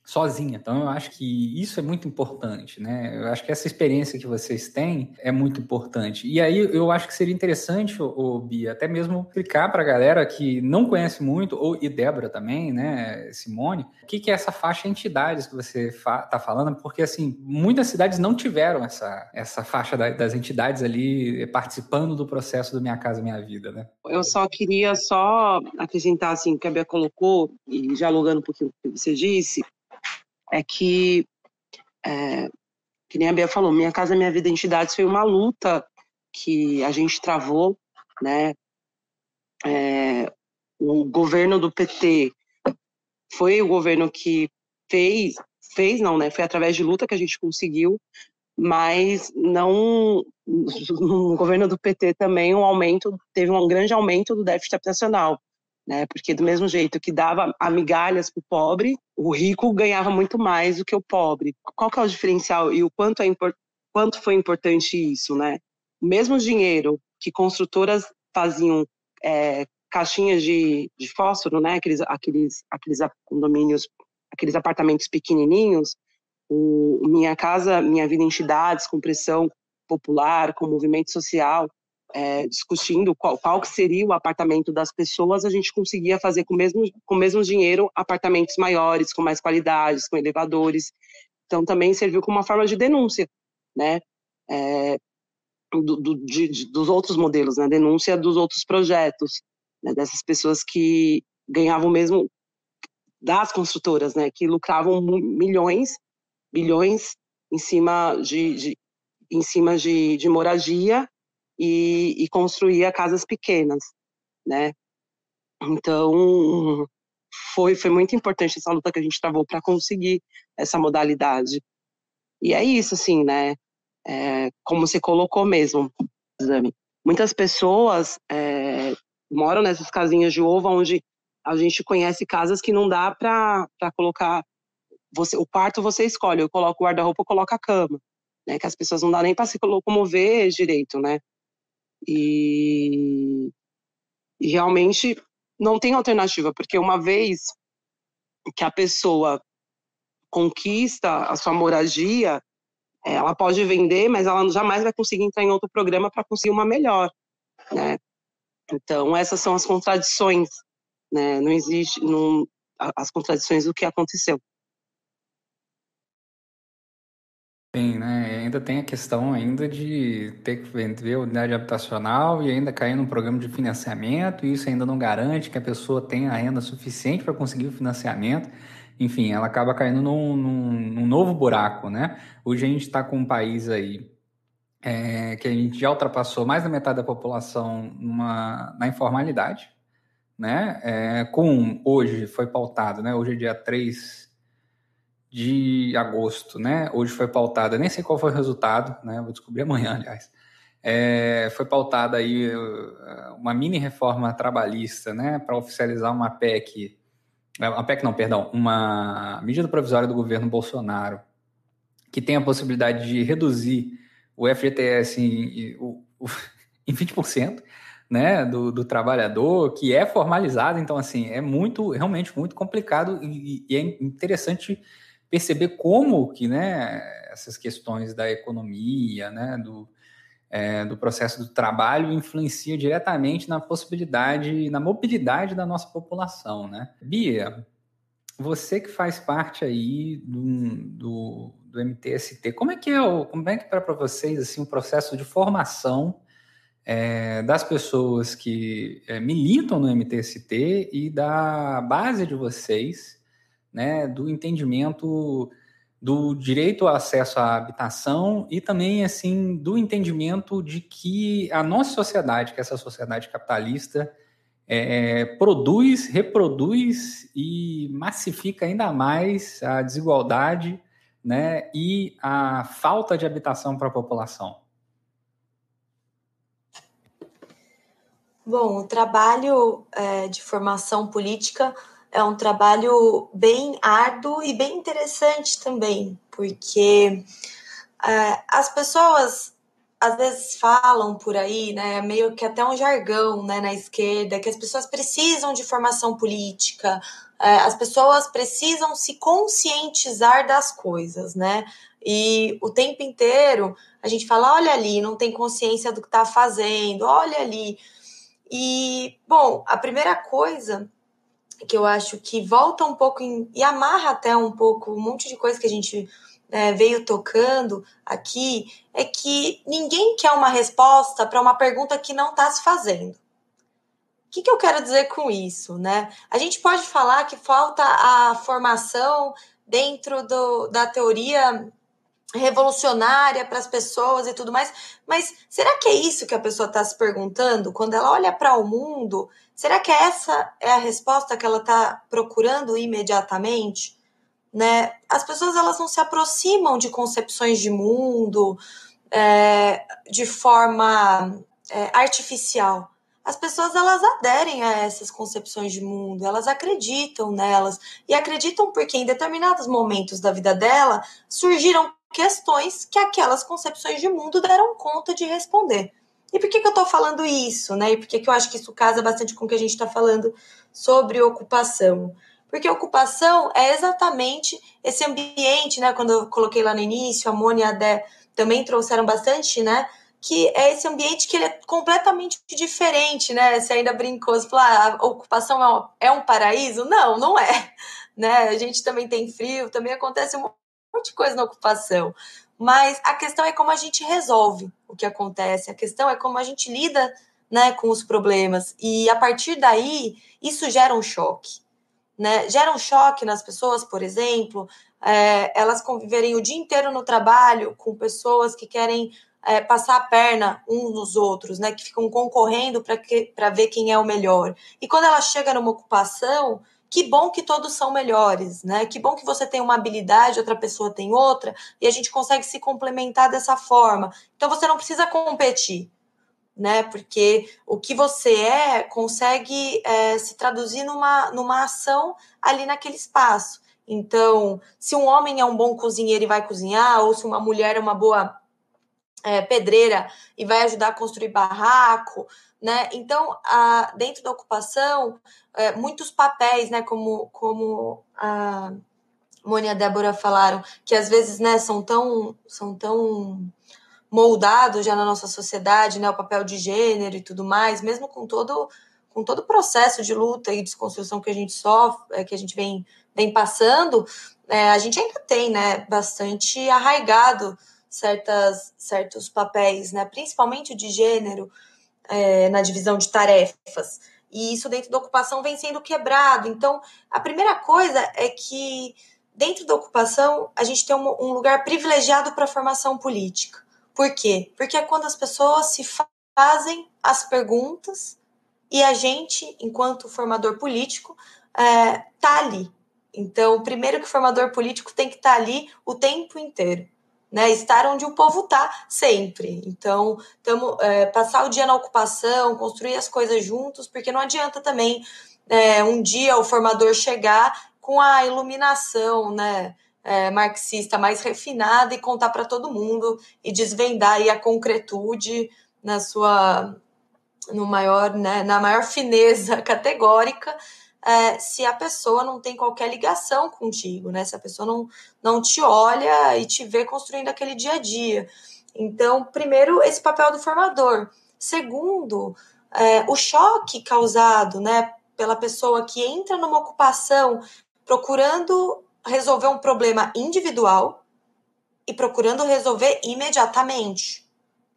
sozinha. Então eu acho que isso é muito importante, né? Eu acho que essa experiência que vocês têm é muito importante. E aí eu acho que seria interessante, o Bia, até mesmo explicar para a galera que não conhece muito, ou e Débora também, né, Simone, o que, que é essa faixa de entidades que você está fa falando, porque assim, muitas cidades não tiveram essa, essa faixa da, das entidades ali participando do processo do Minha Casa Minha Vida, né? Eu só queria só acrescentar assim, que a Bia colocou, e dialogando um pouquinho o que você disse, é que, é, que nem a Bia falou, Minha Casa Minha Vida Entidades foi uma luta que a gente travou, né? É, o governo do PT foi o governo que fez, fez não, né? Foi através de luta que a gente conseguiu, mas não no governo do PT também um aumento, teve um grande aumento do déficit habitacional né? Porque do mesmo jeito que dava migalhas para o pobre, o rico ganhava muito mais do que o pobre. Qual que é o diferencial e o quanto, é quanto foi importante isso, né? O mesmo dinheiro que construtoras faziam é, caixinhas de, de fósforo, né? Aqueles, aqueles, aqueles condomínios aqueles apartamentos pequenininhos, o Minha Casa Minha Vida em Entidades, com pressão popular, com movimento social, é, discutindo qual, qual que seria o apartamento das pessoas, a gente conseguia fazer com o mesmo, com o mesmo dinheiro apartamentos maiores, com mais qualidades, com elevadores. Então, também serviu como uma forma de denúncia, né? É, do, do, de, de, dos outros modelos, né? Denúncia dos outros projetos, né? dessas pessoas que ganhavam mesmo das construtoras, né? Que lucravam milhões, bilhões em cima de, de em cima de, de moradia e, e construía casas pequenas, né? Então, foi, foi muito importante essa luta que a gente travou para conseguir essa modalidade. E é isso, assim, né? É, como você colocou mesmo, muitas pessoas é, moram nessas casinhas de ovo onde a gente conhece casas que não dá para colocar você o quarto você escolhe, eu coloco o guarda-roupa, eu coloco a cama, né? Que as pessoas não dá nem para se locomover direito, né? E, realmente não tem alternativa, porque uma vez que a pessoa conquista a sua moradia, ela pode vender, mas ela jamais vai conseguir entrar em outro programa para conseguir uma melhor, né? Então essas são as contradições, né? Não existe não, as contradições do que aconteceu. Sim, né? ainda tem a questão ainda de ter que vender unidade habitacional e ainda cair num programa de financiamento, e isso ainda não garante que a pessoa tenha renda suficiente para conseguir o financiamento. Enfim, ela acaba caindo num, num, num novo buraco, né? Hoje a gente está com um país aí é, que a gente já ultrapassou mais da metade da população numa, na informalidade, né? É, com hoje foi pautado, né? Hoje é dia 3 de agosto, né? Hoje foi pautada, nem sei qual foi o resultado, né? Vou descobrir amanhã, aliás. É, foi pautada aí uh, uma mini reforma trabalhista, né? Para oficializar uma PEC, é, uma PEC não, perdão, uma medida provisória do governo Bolsonaro que tem a possibilidade de reduzir o FGTS em, em 20%, né, do, do, trabalhador, que é formalizado, então, assim, é muito, realmente muito complicado e, e é interessante perceber como que né, essas questões da economia, né, do, é, do processo do trabalho influencia diretamente na possibilidade, na mobilidade da nossa população, né? Bia, você que faz parte aí do, do, do MTST, como é que é como é que é para vocês assim o processo de formação é, das pessoas que é, militam no MTST e da base de vocês né, do entendimento do direito ao acesso à habitação e também assim do entendimento de que a nossa sociedade, que é essa sociedade capitalista, é, produz, reproduz e massifica ainda mais a desigualdade né, e a falta de habitação para a população. Bom, o trabalho é, de formação política é um trabalho bem árduo e bem interessante também, porque é, as pessoas às vezes falam por aí, né, meio que até um jargão, né, na esquerda, que as pessoas precisam de formação política, é, as pessoas precisam se conscientizar das coisas, né, e o tempo inteiro a gente fala, olha ali, não tem consciência do que está fazendo, olha ali, e, bom, a primeira coisa que eu acho que volta um pouco em, e amarra até um pouco um monte de coisa que a gente é, veio tocando aqui, é que ninguém quer uma resposta para uma pergunta que não está se fazendo. O que, que eu quero dizer com isso? Né? A gente pode falar que falta a formação dentro do, da teoria revolucionária para as pessoas e tudo mais, mas será que é isso que a pessoa está se perguntando quando ela olha para o mundo Será que essa é a resposta que ela está procurando imediatamente? Né? As pessoas elas não se aproximam de concepções de mundo é, de forma é, artificial. As pessoas elas aderem a essas concepções de mundo, elas acreditam nelas e acreditam porque em determinados momentos da vida dela surgiram questões que aquelas concepções de mundo deram conta de responder. E por que, que eu estou falando isso, né? E por que, que eu acho que isso casa bastante com o que a gente está falando sobre ocupação? Porque ocupação é exatamente esse ambiente, né? Quando eu coloquei lá no início, a Mônia e a Dé também trouxeram bastante, né? Que é esse ambiente que ele é completamente diferente, né? Você ainda brincou, você falou, ah, a ocupação é um paraíso? Não, não é. Né? A gente também tem frio, também acontece um monte de coisa na ocupação. Mas a questão é como a gente resolve o que acontece, a questão é como a gente lida né, com os problemas. E a partir daí, isso gera um choque. Né? Gera um choque nas pessoas, por exemplo, é, elas conviverem o dia inteiro no trabalho com pessoas que querem é, passar a perna uns nos outros, né? Que ficam concorrendo para ver quem é o melhor. E quando ela chega numa ocupação, que bom que todos são melhores, né? Que bom que você tem uma habilidade, outra pessoa tem outra, e a gente consegue se complementar dessa forma. Então você não precisa competir né? Porque o que você é consegue é, se traduzir numa, numa ação ali naquele espaço. Então, se um homem é um bom cozinheiro e vai cozinhar, ou se uma mulher é uma boa é, pedreira e vai ajudar a construir barraco, né? Então, a, dentro da ocupação, é, muitos papéis, né? Como, como a Mônia e a Débora falaram, que às vezes, né? São tão, são tão moldado já na nossa sociedade, né, o papel de gênero e tudo mais, mesmo com todo com todo o processo de luta e desconstrução que a gente sofre, é, que a gente vem, vem passando, é, a gente ainda tem, né, bastante arraigado certas, certos papéis, né, principalmente de gênero, é, na divisão de tarefas. E isso dentro da ocupação vem sendo quebrado. Então, a primeira coisa é que dentro da ocupação a gente tem um, um lugar privilegiado para a formação política. Por quê? Porque é quando as pessoas se fazem as perguntas e a gente, enquanto formador político, é, tá ali. Então, primeiro que o formador político tem que estar tá ali o tempo inteiro. Né, estar onde o povo está sempre. Então, tamo, é, passar o dia na ocupação, construir as coisas juntos, porque não adianta também é, um dia o formador chegar com a iluminação, né? é, marxista mais refinada e contar para todo mundo e desvendar aí a concretude na sua no maior né, na maior fineza categórica é, se a pessoa não tem qualquer ligação contigo né? Se a pessoa não, não te olha e te vê construindo aquele dia a dia. Então primeiro esse papel do formador. Segundo é, o choque causado né pela pessoa que entra numa ocupação procurando resolver um problema individual e procurando resolver imediatamente,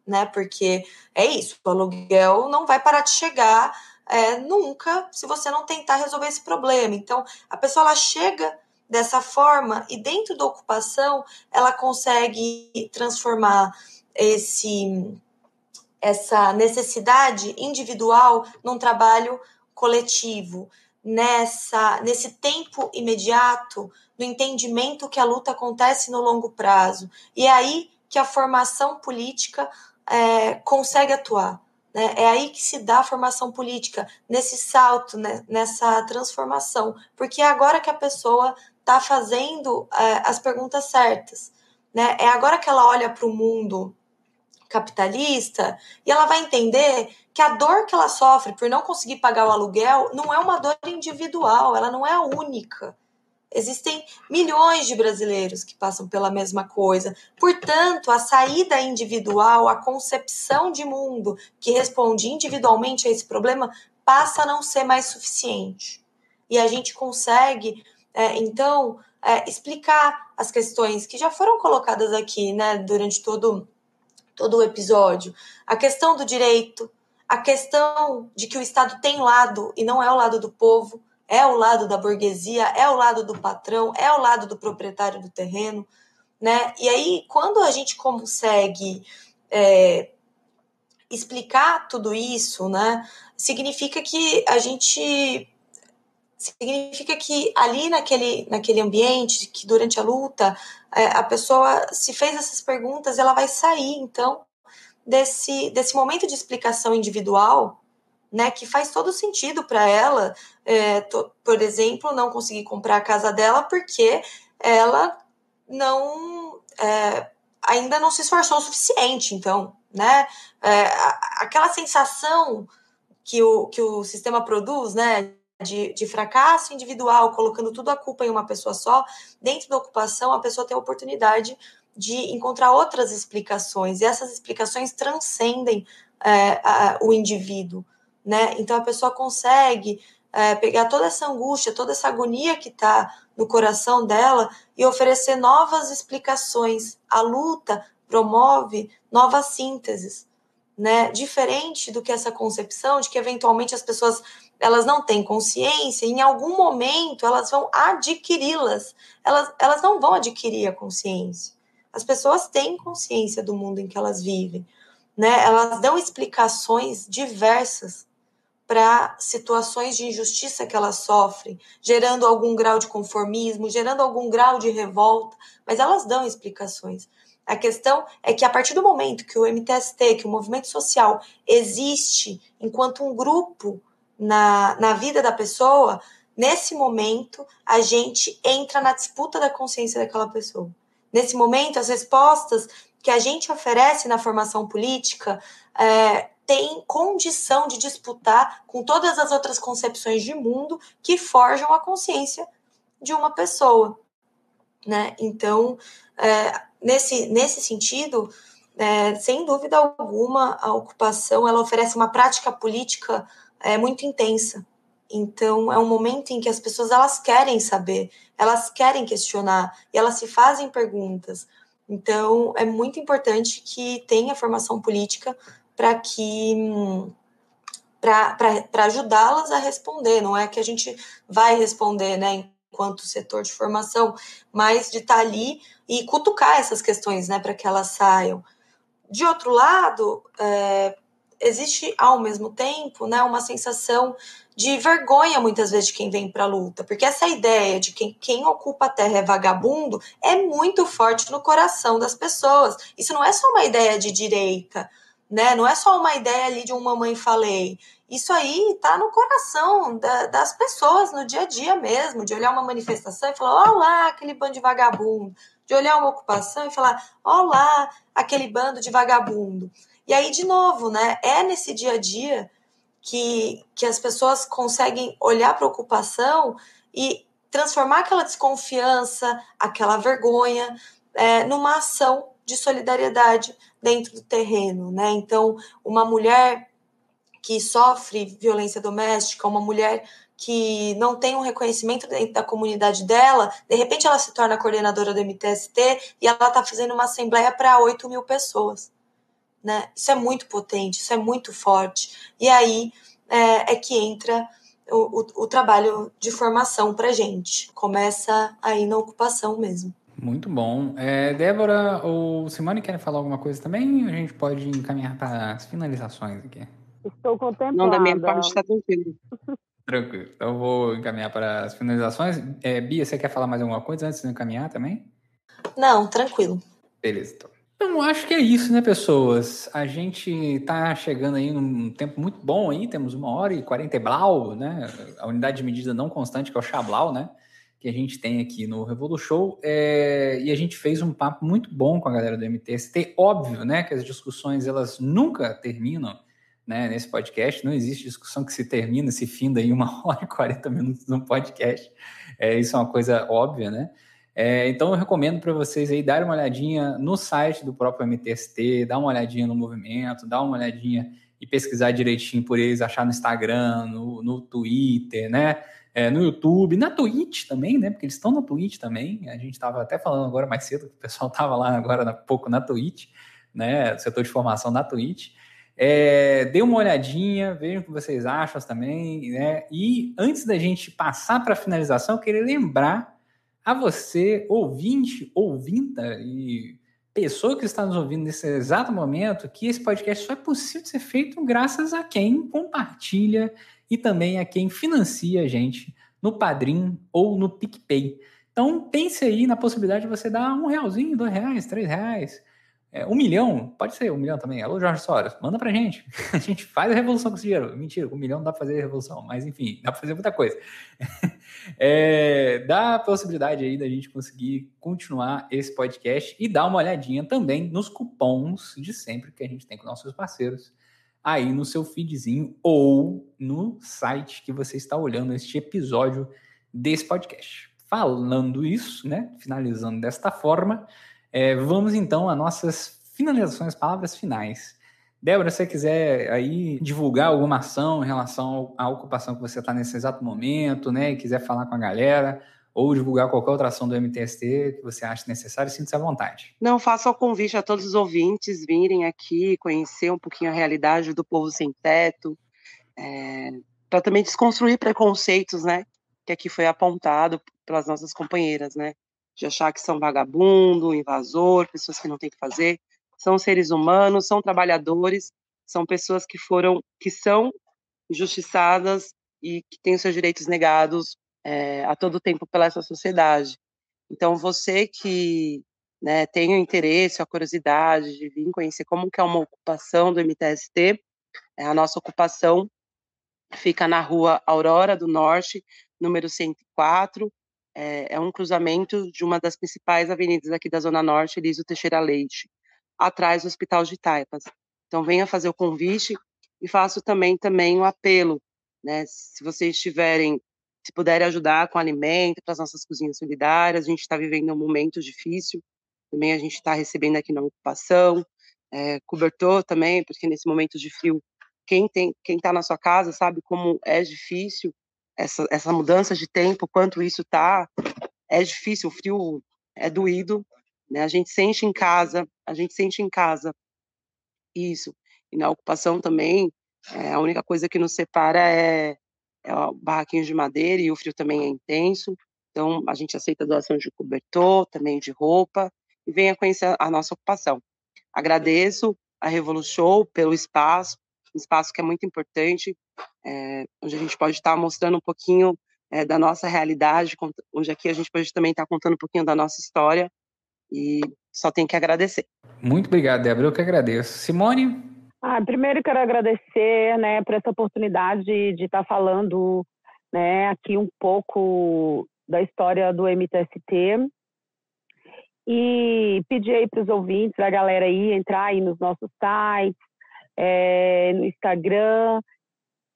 né? Porque é isso, o aluguel não vai parar de chegar é, nunca se você não tentar resolver esse problema. Então, a pessoa ela chega dessa forma e dentro da ocupação ela consegue transformar esse essa necessidade individual num trabalho coletivo nessa nesse tempo imediato no entendimento que a luta acontece no longo prazo. E é aí que a formação política é, consegue atuar. Né? É aí que se dá a formação política, nesse salto, né? nessa transformação. Porque é agora que a pessoa está fazendo é, as perguntas certas. Né? É agora que ela olha para o mundo capitalista e ela vai entender que a dor que ela sofre por não conseguir pagar o aluguel não é uma dor individual, ela não é a única. Existem milhões de brasileiros que passam pela mesma coisa. Portanto, a saída individual, a concepção de mundo que responde individualmente a esse problema passa a não ser mais suficiente. E a gente consegue, é, então, é, explicar as questões que já foram colocadas aqui, né, durante todo, todo o episódio. A questão do direito, a questão de que o Estado tem lado e não é o lado do povo, é o lado da burguesia, é o lado do patrão, é o lado do proprietário do terreno, né? E aí, quando a gente consegue é, explicar tudo isso, né, significa que a gente significa que ali naquele, naquele ambiente, que durante a luta, é, a pessoa se fez essas perguntas, ela vai sair, então, desse, desse momento de explicação individual né, que faz todo sentido para ela, é, to, por exemplo, não conseguir comprar a casa dela porque ela não é, ainda não se esforçou o suficiente. Então, né, é, aquela sensação que o, que o sistema produz, né, de, de fracasso individual, colocando tudo a culpa em uma pessoa só, dentro da ocupação, a pessoa tem a oportunidade de encontrar outras explicações, e essas explicações transcendem é, a, o indivíduo, né? Então a pessoa consegue é, pegar toda essa angústia, toda essa agonia que está no coração dela e oferecer novas explicações. A luta promove novas sínteses, né? Diferente do que essa concepção de que eventualmente as pessoas elas não têm consciência, e em algum momento elas vão adquiri-las. Elas, elas não vão adquirir a consciência. As pessoas têm consciência do mundo em que elas vivem, né? Elas dão explicações diversas para situações de injustiça que elas sofrem, gerando algum grau de conformismo, gerando algum grau de revolta, mas elas dão explicações. A questão é que a partir do momento que o MTST, que o movimento social existe enquanto um grupo na, na vida da pessoa, nesse momento a gente entra na disputa da consciência daquela pessoa. Nesse momento, as respostas que a gente oferece na formação política é, tem condição de disputar com todas as outras concepções de mundo que forjam a consciência de uma pessoa. Né? Então, é, nesse, nesse sentido, é, sem dúvida alguma, a ocupação ela oferece uma prática política é muito intensa. Então, é um momento em que as pessoas elas querem saber, elas querem questionar e elas se fazem perguntas. Então, é muito importante que tenha formação política para que para ajudá-las a responder. Não é que a gente vai responder, né, enquanto setor de formação, mas de estar tá ali e cutucar essas questões, né, para que elas saiam. De outro lado, é, existe ao mesmo tempo né, uma sensação de vergonha muitas vezes de quem vem para a luta, porque essa ideia de que quem ocupa a terra é vagabundo é muito forte no coração das pessoas. Isso não é só uma ideia de direita, né? Não é só uma ideia ali de um mamãe falei. Isso aí está no coração da, das pessoas no dia a dia mesmo, de olhar uma manifestação e falar, olá, aquele bando de vagabundo, de olhar uma ocupação e falar, olá, aquele bando de vagabundo. E aí, de novo, né? É nesse dia a dia que, que as pessoas conseguem olhar para a ocupação e transformar aquela desconfiança, aquela vergonha, é, numa ação de solidariedade dentro do terreno, né? Então, uma mulher que sofre violência doméstica, uma mulher que não tem um reconhecimento dentro da comunidade dela, de repente ela se torna coordenadora do MTST e ela está fazendo uma assembleia para 8 mil pessoas né? Isso é muito potente, isso é muito forte. E aí é, é que entra o, o, o trabalho de formação para gente. Começa aí na ocupação mesmo. Muito bom. É, Débora ou Simone querem falar alguma coisa também? A gente pode encaminhar para as finalizações aqui. Estou contemplada. Não, da minha parte está tranquilo. Tranquilo. Então eu vou encaminhar para as finalizações. É, Bia, você quer falar mais alguma coisa antes de encaminhar também? Não, tranquilo. Beleza, então. Então, acho que é isso, né, pessoas? A gente tá chegando aí num tempo muito bom aí, temos uma hora e quarenta e blau, né? A unidade de medida não constante, que é o Chablau, né? Que a gente tem aqui no Revolu Show. É... E a gente fez um papo muito bom com a galera do MTST. Óbvio, né, que as discussões, elas nunca terminam, né, nesse podcast. Não existe discussão que se termina, se finda em uma hora e quarenta minutos no podcast. É, isso é uma coisa óbvia, né? É, então eu recomendo para vocês aí darem uma olhadinha no site do próprio MTST, dar uma olhadinha no movimento, dar uma olhadinha e pesquisar direitinho por eles, achar no Instagram, no, no Twitter, né? É, no YouTube, na Twitch também, né? Porque eles estão na Twitch também. A gente estava até falando agora mais cedo que o pessoal estava lá agora há pouco na Twitch, né? Setor de formação na Twitch. É, dê uma olhadinha, vejam o que vocês acham também, né? E antes da gente passar para a finalização, eu queria lembrar a você, ouvinte, ouvinta e pessoa que está nos ouvindo nesse exato momento, que esse podcast só é possível ser feito graças a quem compartilha e também a quem financia a gente no Padrim ou no PicPay. Então pense aí na possibilidade de você dar um realzinho, dois reais, três reais, é, um milhão, pode ser um milhão também. Alô, Jorge Soros, manda pra gente. A gente faz a revolução com esse dinheiro. Mentira, um milhão não dá pra fazer a revolução, mas enfim, dá pra fazer muita coisa. É, dá a possibilidade aí da gente conseguir continuar esse podcast e dar uma olhadinha também nos cupons de sempre que a gente tem com nossos parceiros aí no seu feedzinho ou no site que você está olhando este episódio desse podcast. Falando isso, né? Finalizando desta forma, é, vamos então às nossas finalizações, palavras finais. Débora, se você quiser aí divulgar alguma ação em relação à ocupação que você está nesse exato momento, né? E quiser falar com a galera, ou divulgar qualquer outra ação do MTST que você acha necessário, sinta-se à vontade. Não, faço o convite a todos os ouvintes virem aqui, conhecer um pouquinho a realidade do povo sem teto, é, para também desconstruir preconceitos, né, que aqui foi apontado pelas nossas companheiras, né, de achar que são vagabundo, invasor, pessoas que não têm que fazer, são seres humanos, são trabalhadores, são pessoas que foram, que são injustiçadas e que têm seus direitos negados é, a todo tempo pela essa sociedade. Então, você que né, tem o interesse, a curiosidade de vir conhecer como que é uma ocupação do MTST, é, a nossa ocupação fica na rua Aurora do Norte, número 104, é, é um cruzamento de uma das principais avenidas aqui da Zona Norte, Elísio Teixeira Leite, atrás do Hospital de Taipas. Então, venha fazer o convite e faço também, também um apelo, né, se vocês tiverem se puderem ajudar com alimento para as nossas cozinhas solidárias. A gente está vivendo um momento difícil, também a gente está recebendo aqui na ocupação, é, cobertor também, porque nesse momento de frio, quem tem, quem está na sua casa sabe como é difícil essa, essa mudança de tempo, quanto isso tá, é difícil, o frio é doído, né? A gente sente em casa, a gente sente em casa isso. E na ocupação também, é, a única coisa que nos separa é é barraquinhos de madeira e o frio também é intenso. Então, a gente aceita doação de cobertor, também de roupa, e venha conhecer a nossa ocupação. Agradeço a Revolution pelo espaço, um espaço que é muito importante, é, onde a gente pode estar mostrando um pouquinho é, da nossa realidade, onde aqui a gente pode também estar contando um pouquinho da nossa história, e só tem que agradecer. Muito obrigado, Débora, eu que agradeço. Simone? Ah, primeiro quero agradecer, né, por essa oportunidade de estar tá falando, né, aqui um pouco da história do MTST e pedir aí para os ouvintes, a galera aí entrar aí nos nossos sites, é, no Instagram.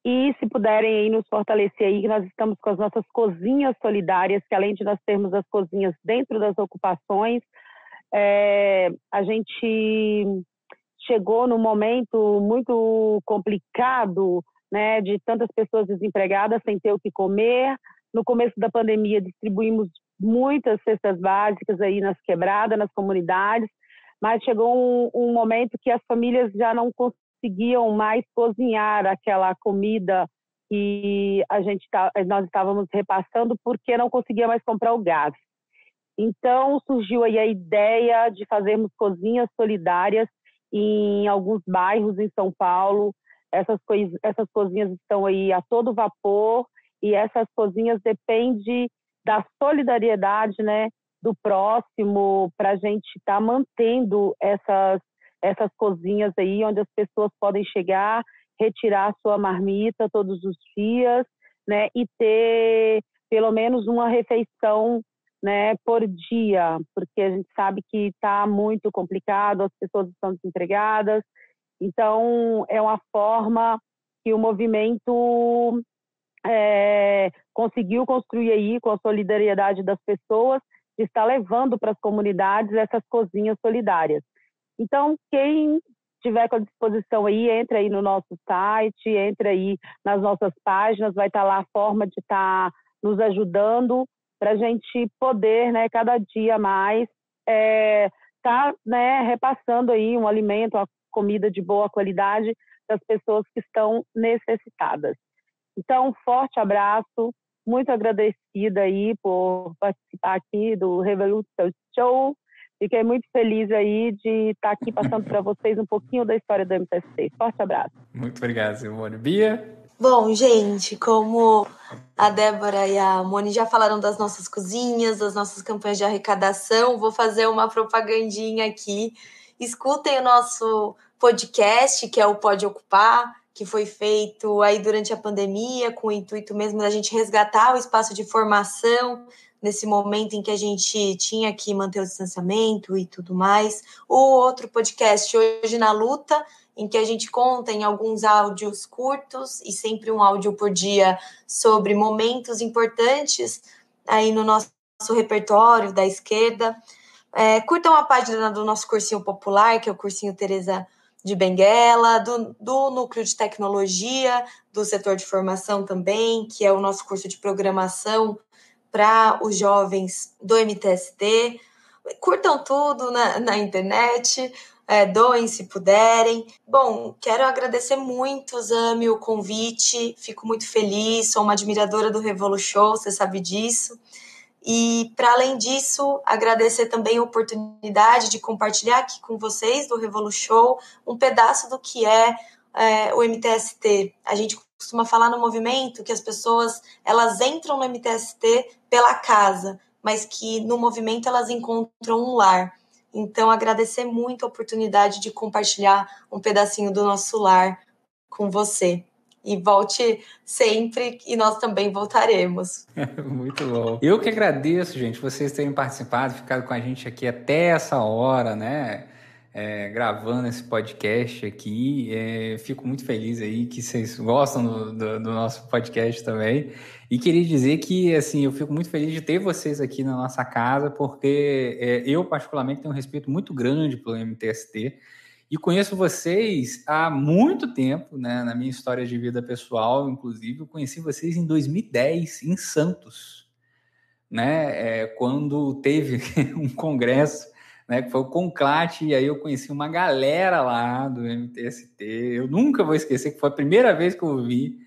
E se puderem aí nos fortalecer aí, que nós estamos com as nossas cozinhas solidárias, que além de nós termos as cozinhas dentro das ocupações, é, a gente chegou num momento muito complicado, né, de tantas pessoas desempregadas sem ter o que comer. No começo da pandemia, distribuímos muitas cestas básicas aí nas quebradas, nas comunidades, mas chegou um, um momento que as famílias já não conseguiam mais cozinhar aquela comida que a gente tá, nós estávamos repassando porque não conseguia mais comprar o gás. Então surgiu aí a ideia de fazermos cozinhas solidárias em alguns bairros em São Paulo. Essas, essas cozinhas estão aí a todo vapor e essas cozinhas dependem da solidariedade né, do próximo para a gente estar tá mantendo essas, essas cozinhas aí onde as pessoas podem chegar, retirar sua marmita todos os dias né, e ter pelo menos uma refeição né, por dia, porque a gente sabe que está muito complicado, as pessoas estão desempregadas. Então, é uma forma que o movimento é, conseguiu construir aí com a solidariedade das pessoas, estar levando para as comunidades essas cozinhas solidárias. Então, quem tiver com a disposição aí, entre aí no nosso site, entre aí nas nossas páginas, vai estar lá a forma de estar nos ajudando para a gente poder, né, cada dia mais, é, tá, né, repassando aí um alimento, uma comida de boa qualidade das pessoas que estão necessitadas. Então, um forte abraço, muito agradecida aí por participar aqui do Revolution Show. Fiquei muito feliz aí de estar aqui passando para vocês um pouquinho da história do MTST. Forte abraço. Muito obrigado, Simone. Bia? Bom, gente, como a Débora e a Moni já falaram das nossas cozinhas, das nossas campanhas de arrecadação, vou fazer uma propagandinha aqui. Escutem o nosso podcast, que é o Pode Ocupar, que foi feito aí durante a pandemia, com o intuito mesmo da gente resgatar o espaço de formação nesse momento em que a gente tinha que manter o distanciamento e tudo mais. O outro podcast, Hoje na Luta, em que a gente conta em alguns áudios curtos e sempre um áudio por dia sobre momentos importantes aí no nosso, repertório da esquerda. É, curtam a página do nosso cursinho popular, que é o cursinho Teresa de Benguela, do, do núcleo de tecnologia, do setor de formação também, que é o nosso curso de programação para os jovens do MTST. Curtam tudo na, na internet, é, doem se puderem. Bom, quero agradecer muito, Zami, o convite. Fico muito feliz, sou uma admiradora do Revolu Show, você sabe disso. E, para além disso, agradecer também a oportunidade de compartilhar aqui com vocês do Revolu Show um pedaço do que é, é, o MTST. A gente costuma falar no movimento que as pessoas elas entram no MTST pela casa, mas que no movimento elas encontram um lar. Então, agradecer muito a oportunidade de compartilhar um pedacinho do nosso lar com você e volte sempre e nós também voltaremos. Muito bom. Eu que agradeço, gente, vocês terem participado, ficado com a gente aqui até essa hora, né? É, gravando esse podcast aqui. É, fico muito feliz aí que vocês gostam do, do, do, nosso podcast também. E queria dizer que, assim, eu fico muito feliz de ter vocês aqui na nossa casa, porque é, eu, particularmente, tenho um respeito muito grande pelo MTST. E conheço vocês há muito tempo, né? Na minha história de vida pessoal, inclusive, eu conheci vocês em 2010, em Santos, né? É, quando teve um congresso, né? Que foi o Conclate, e aí eu conheci uma galera lá do MTST. Eu nunca vou esquecer que foi a primeira vez que eu ouvi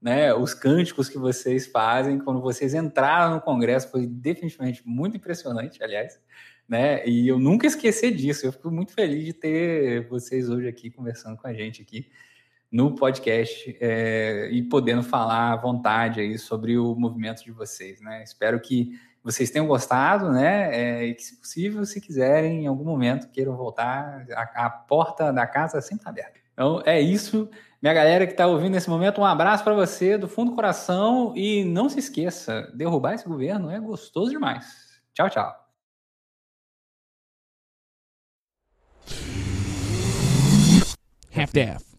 né, os cânticos que vocês fazem quando vocês entraram no congresso. Foi definitivamente muito impressionante, aliás né? E eu nunca esqueci disso. Eu fico muito feliz de ter vocês hoje aqui conversando com a gente aqui no podcast é, e podendo falar à vontade aí sobre o movimento de vocês, né? Espero que vocês tenham gostado, né? É, e que, se possível, se quiserem, em algum momento, queiram voltar, a, a porta da casa sempre está aberta. Então, é isso. Minha galera que está ouvindo nesse momento, um abraço para você do fundo do coração e não se esqueça, derrubar esse governo é gostoso demais. Tchau, tchau. half-daff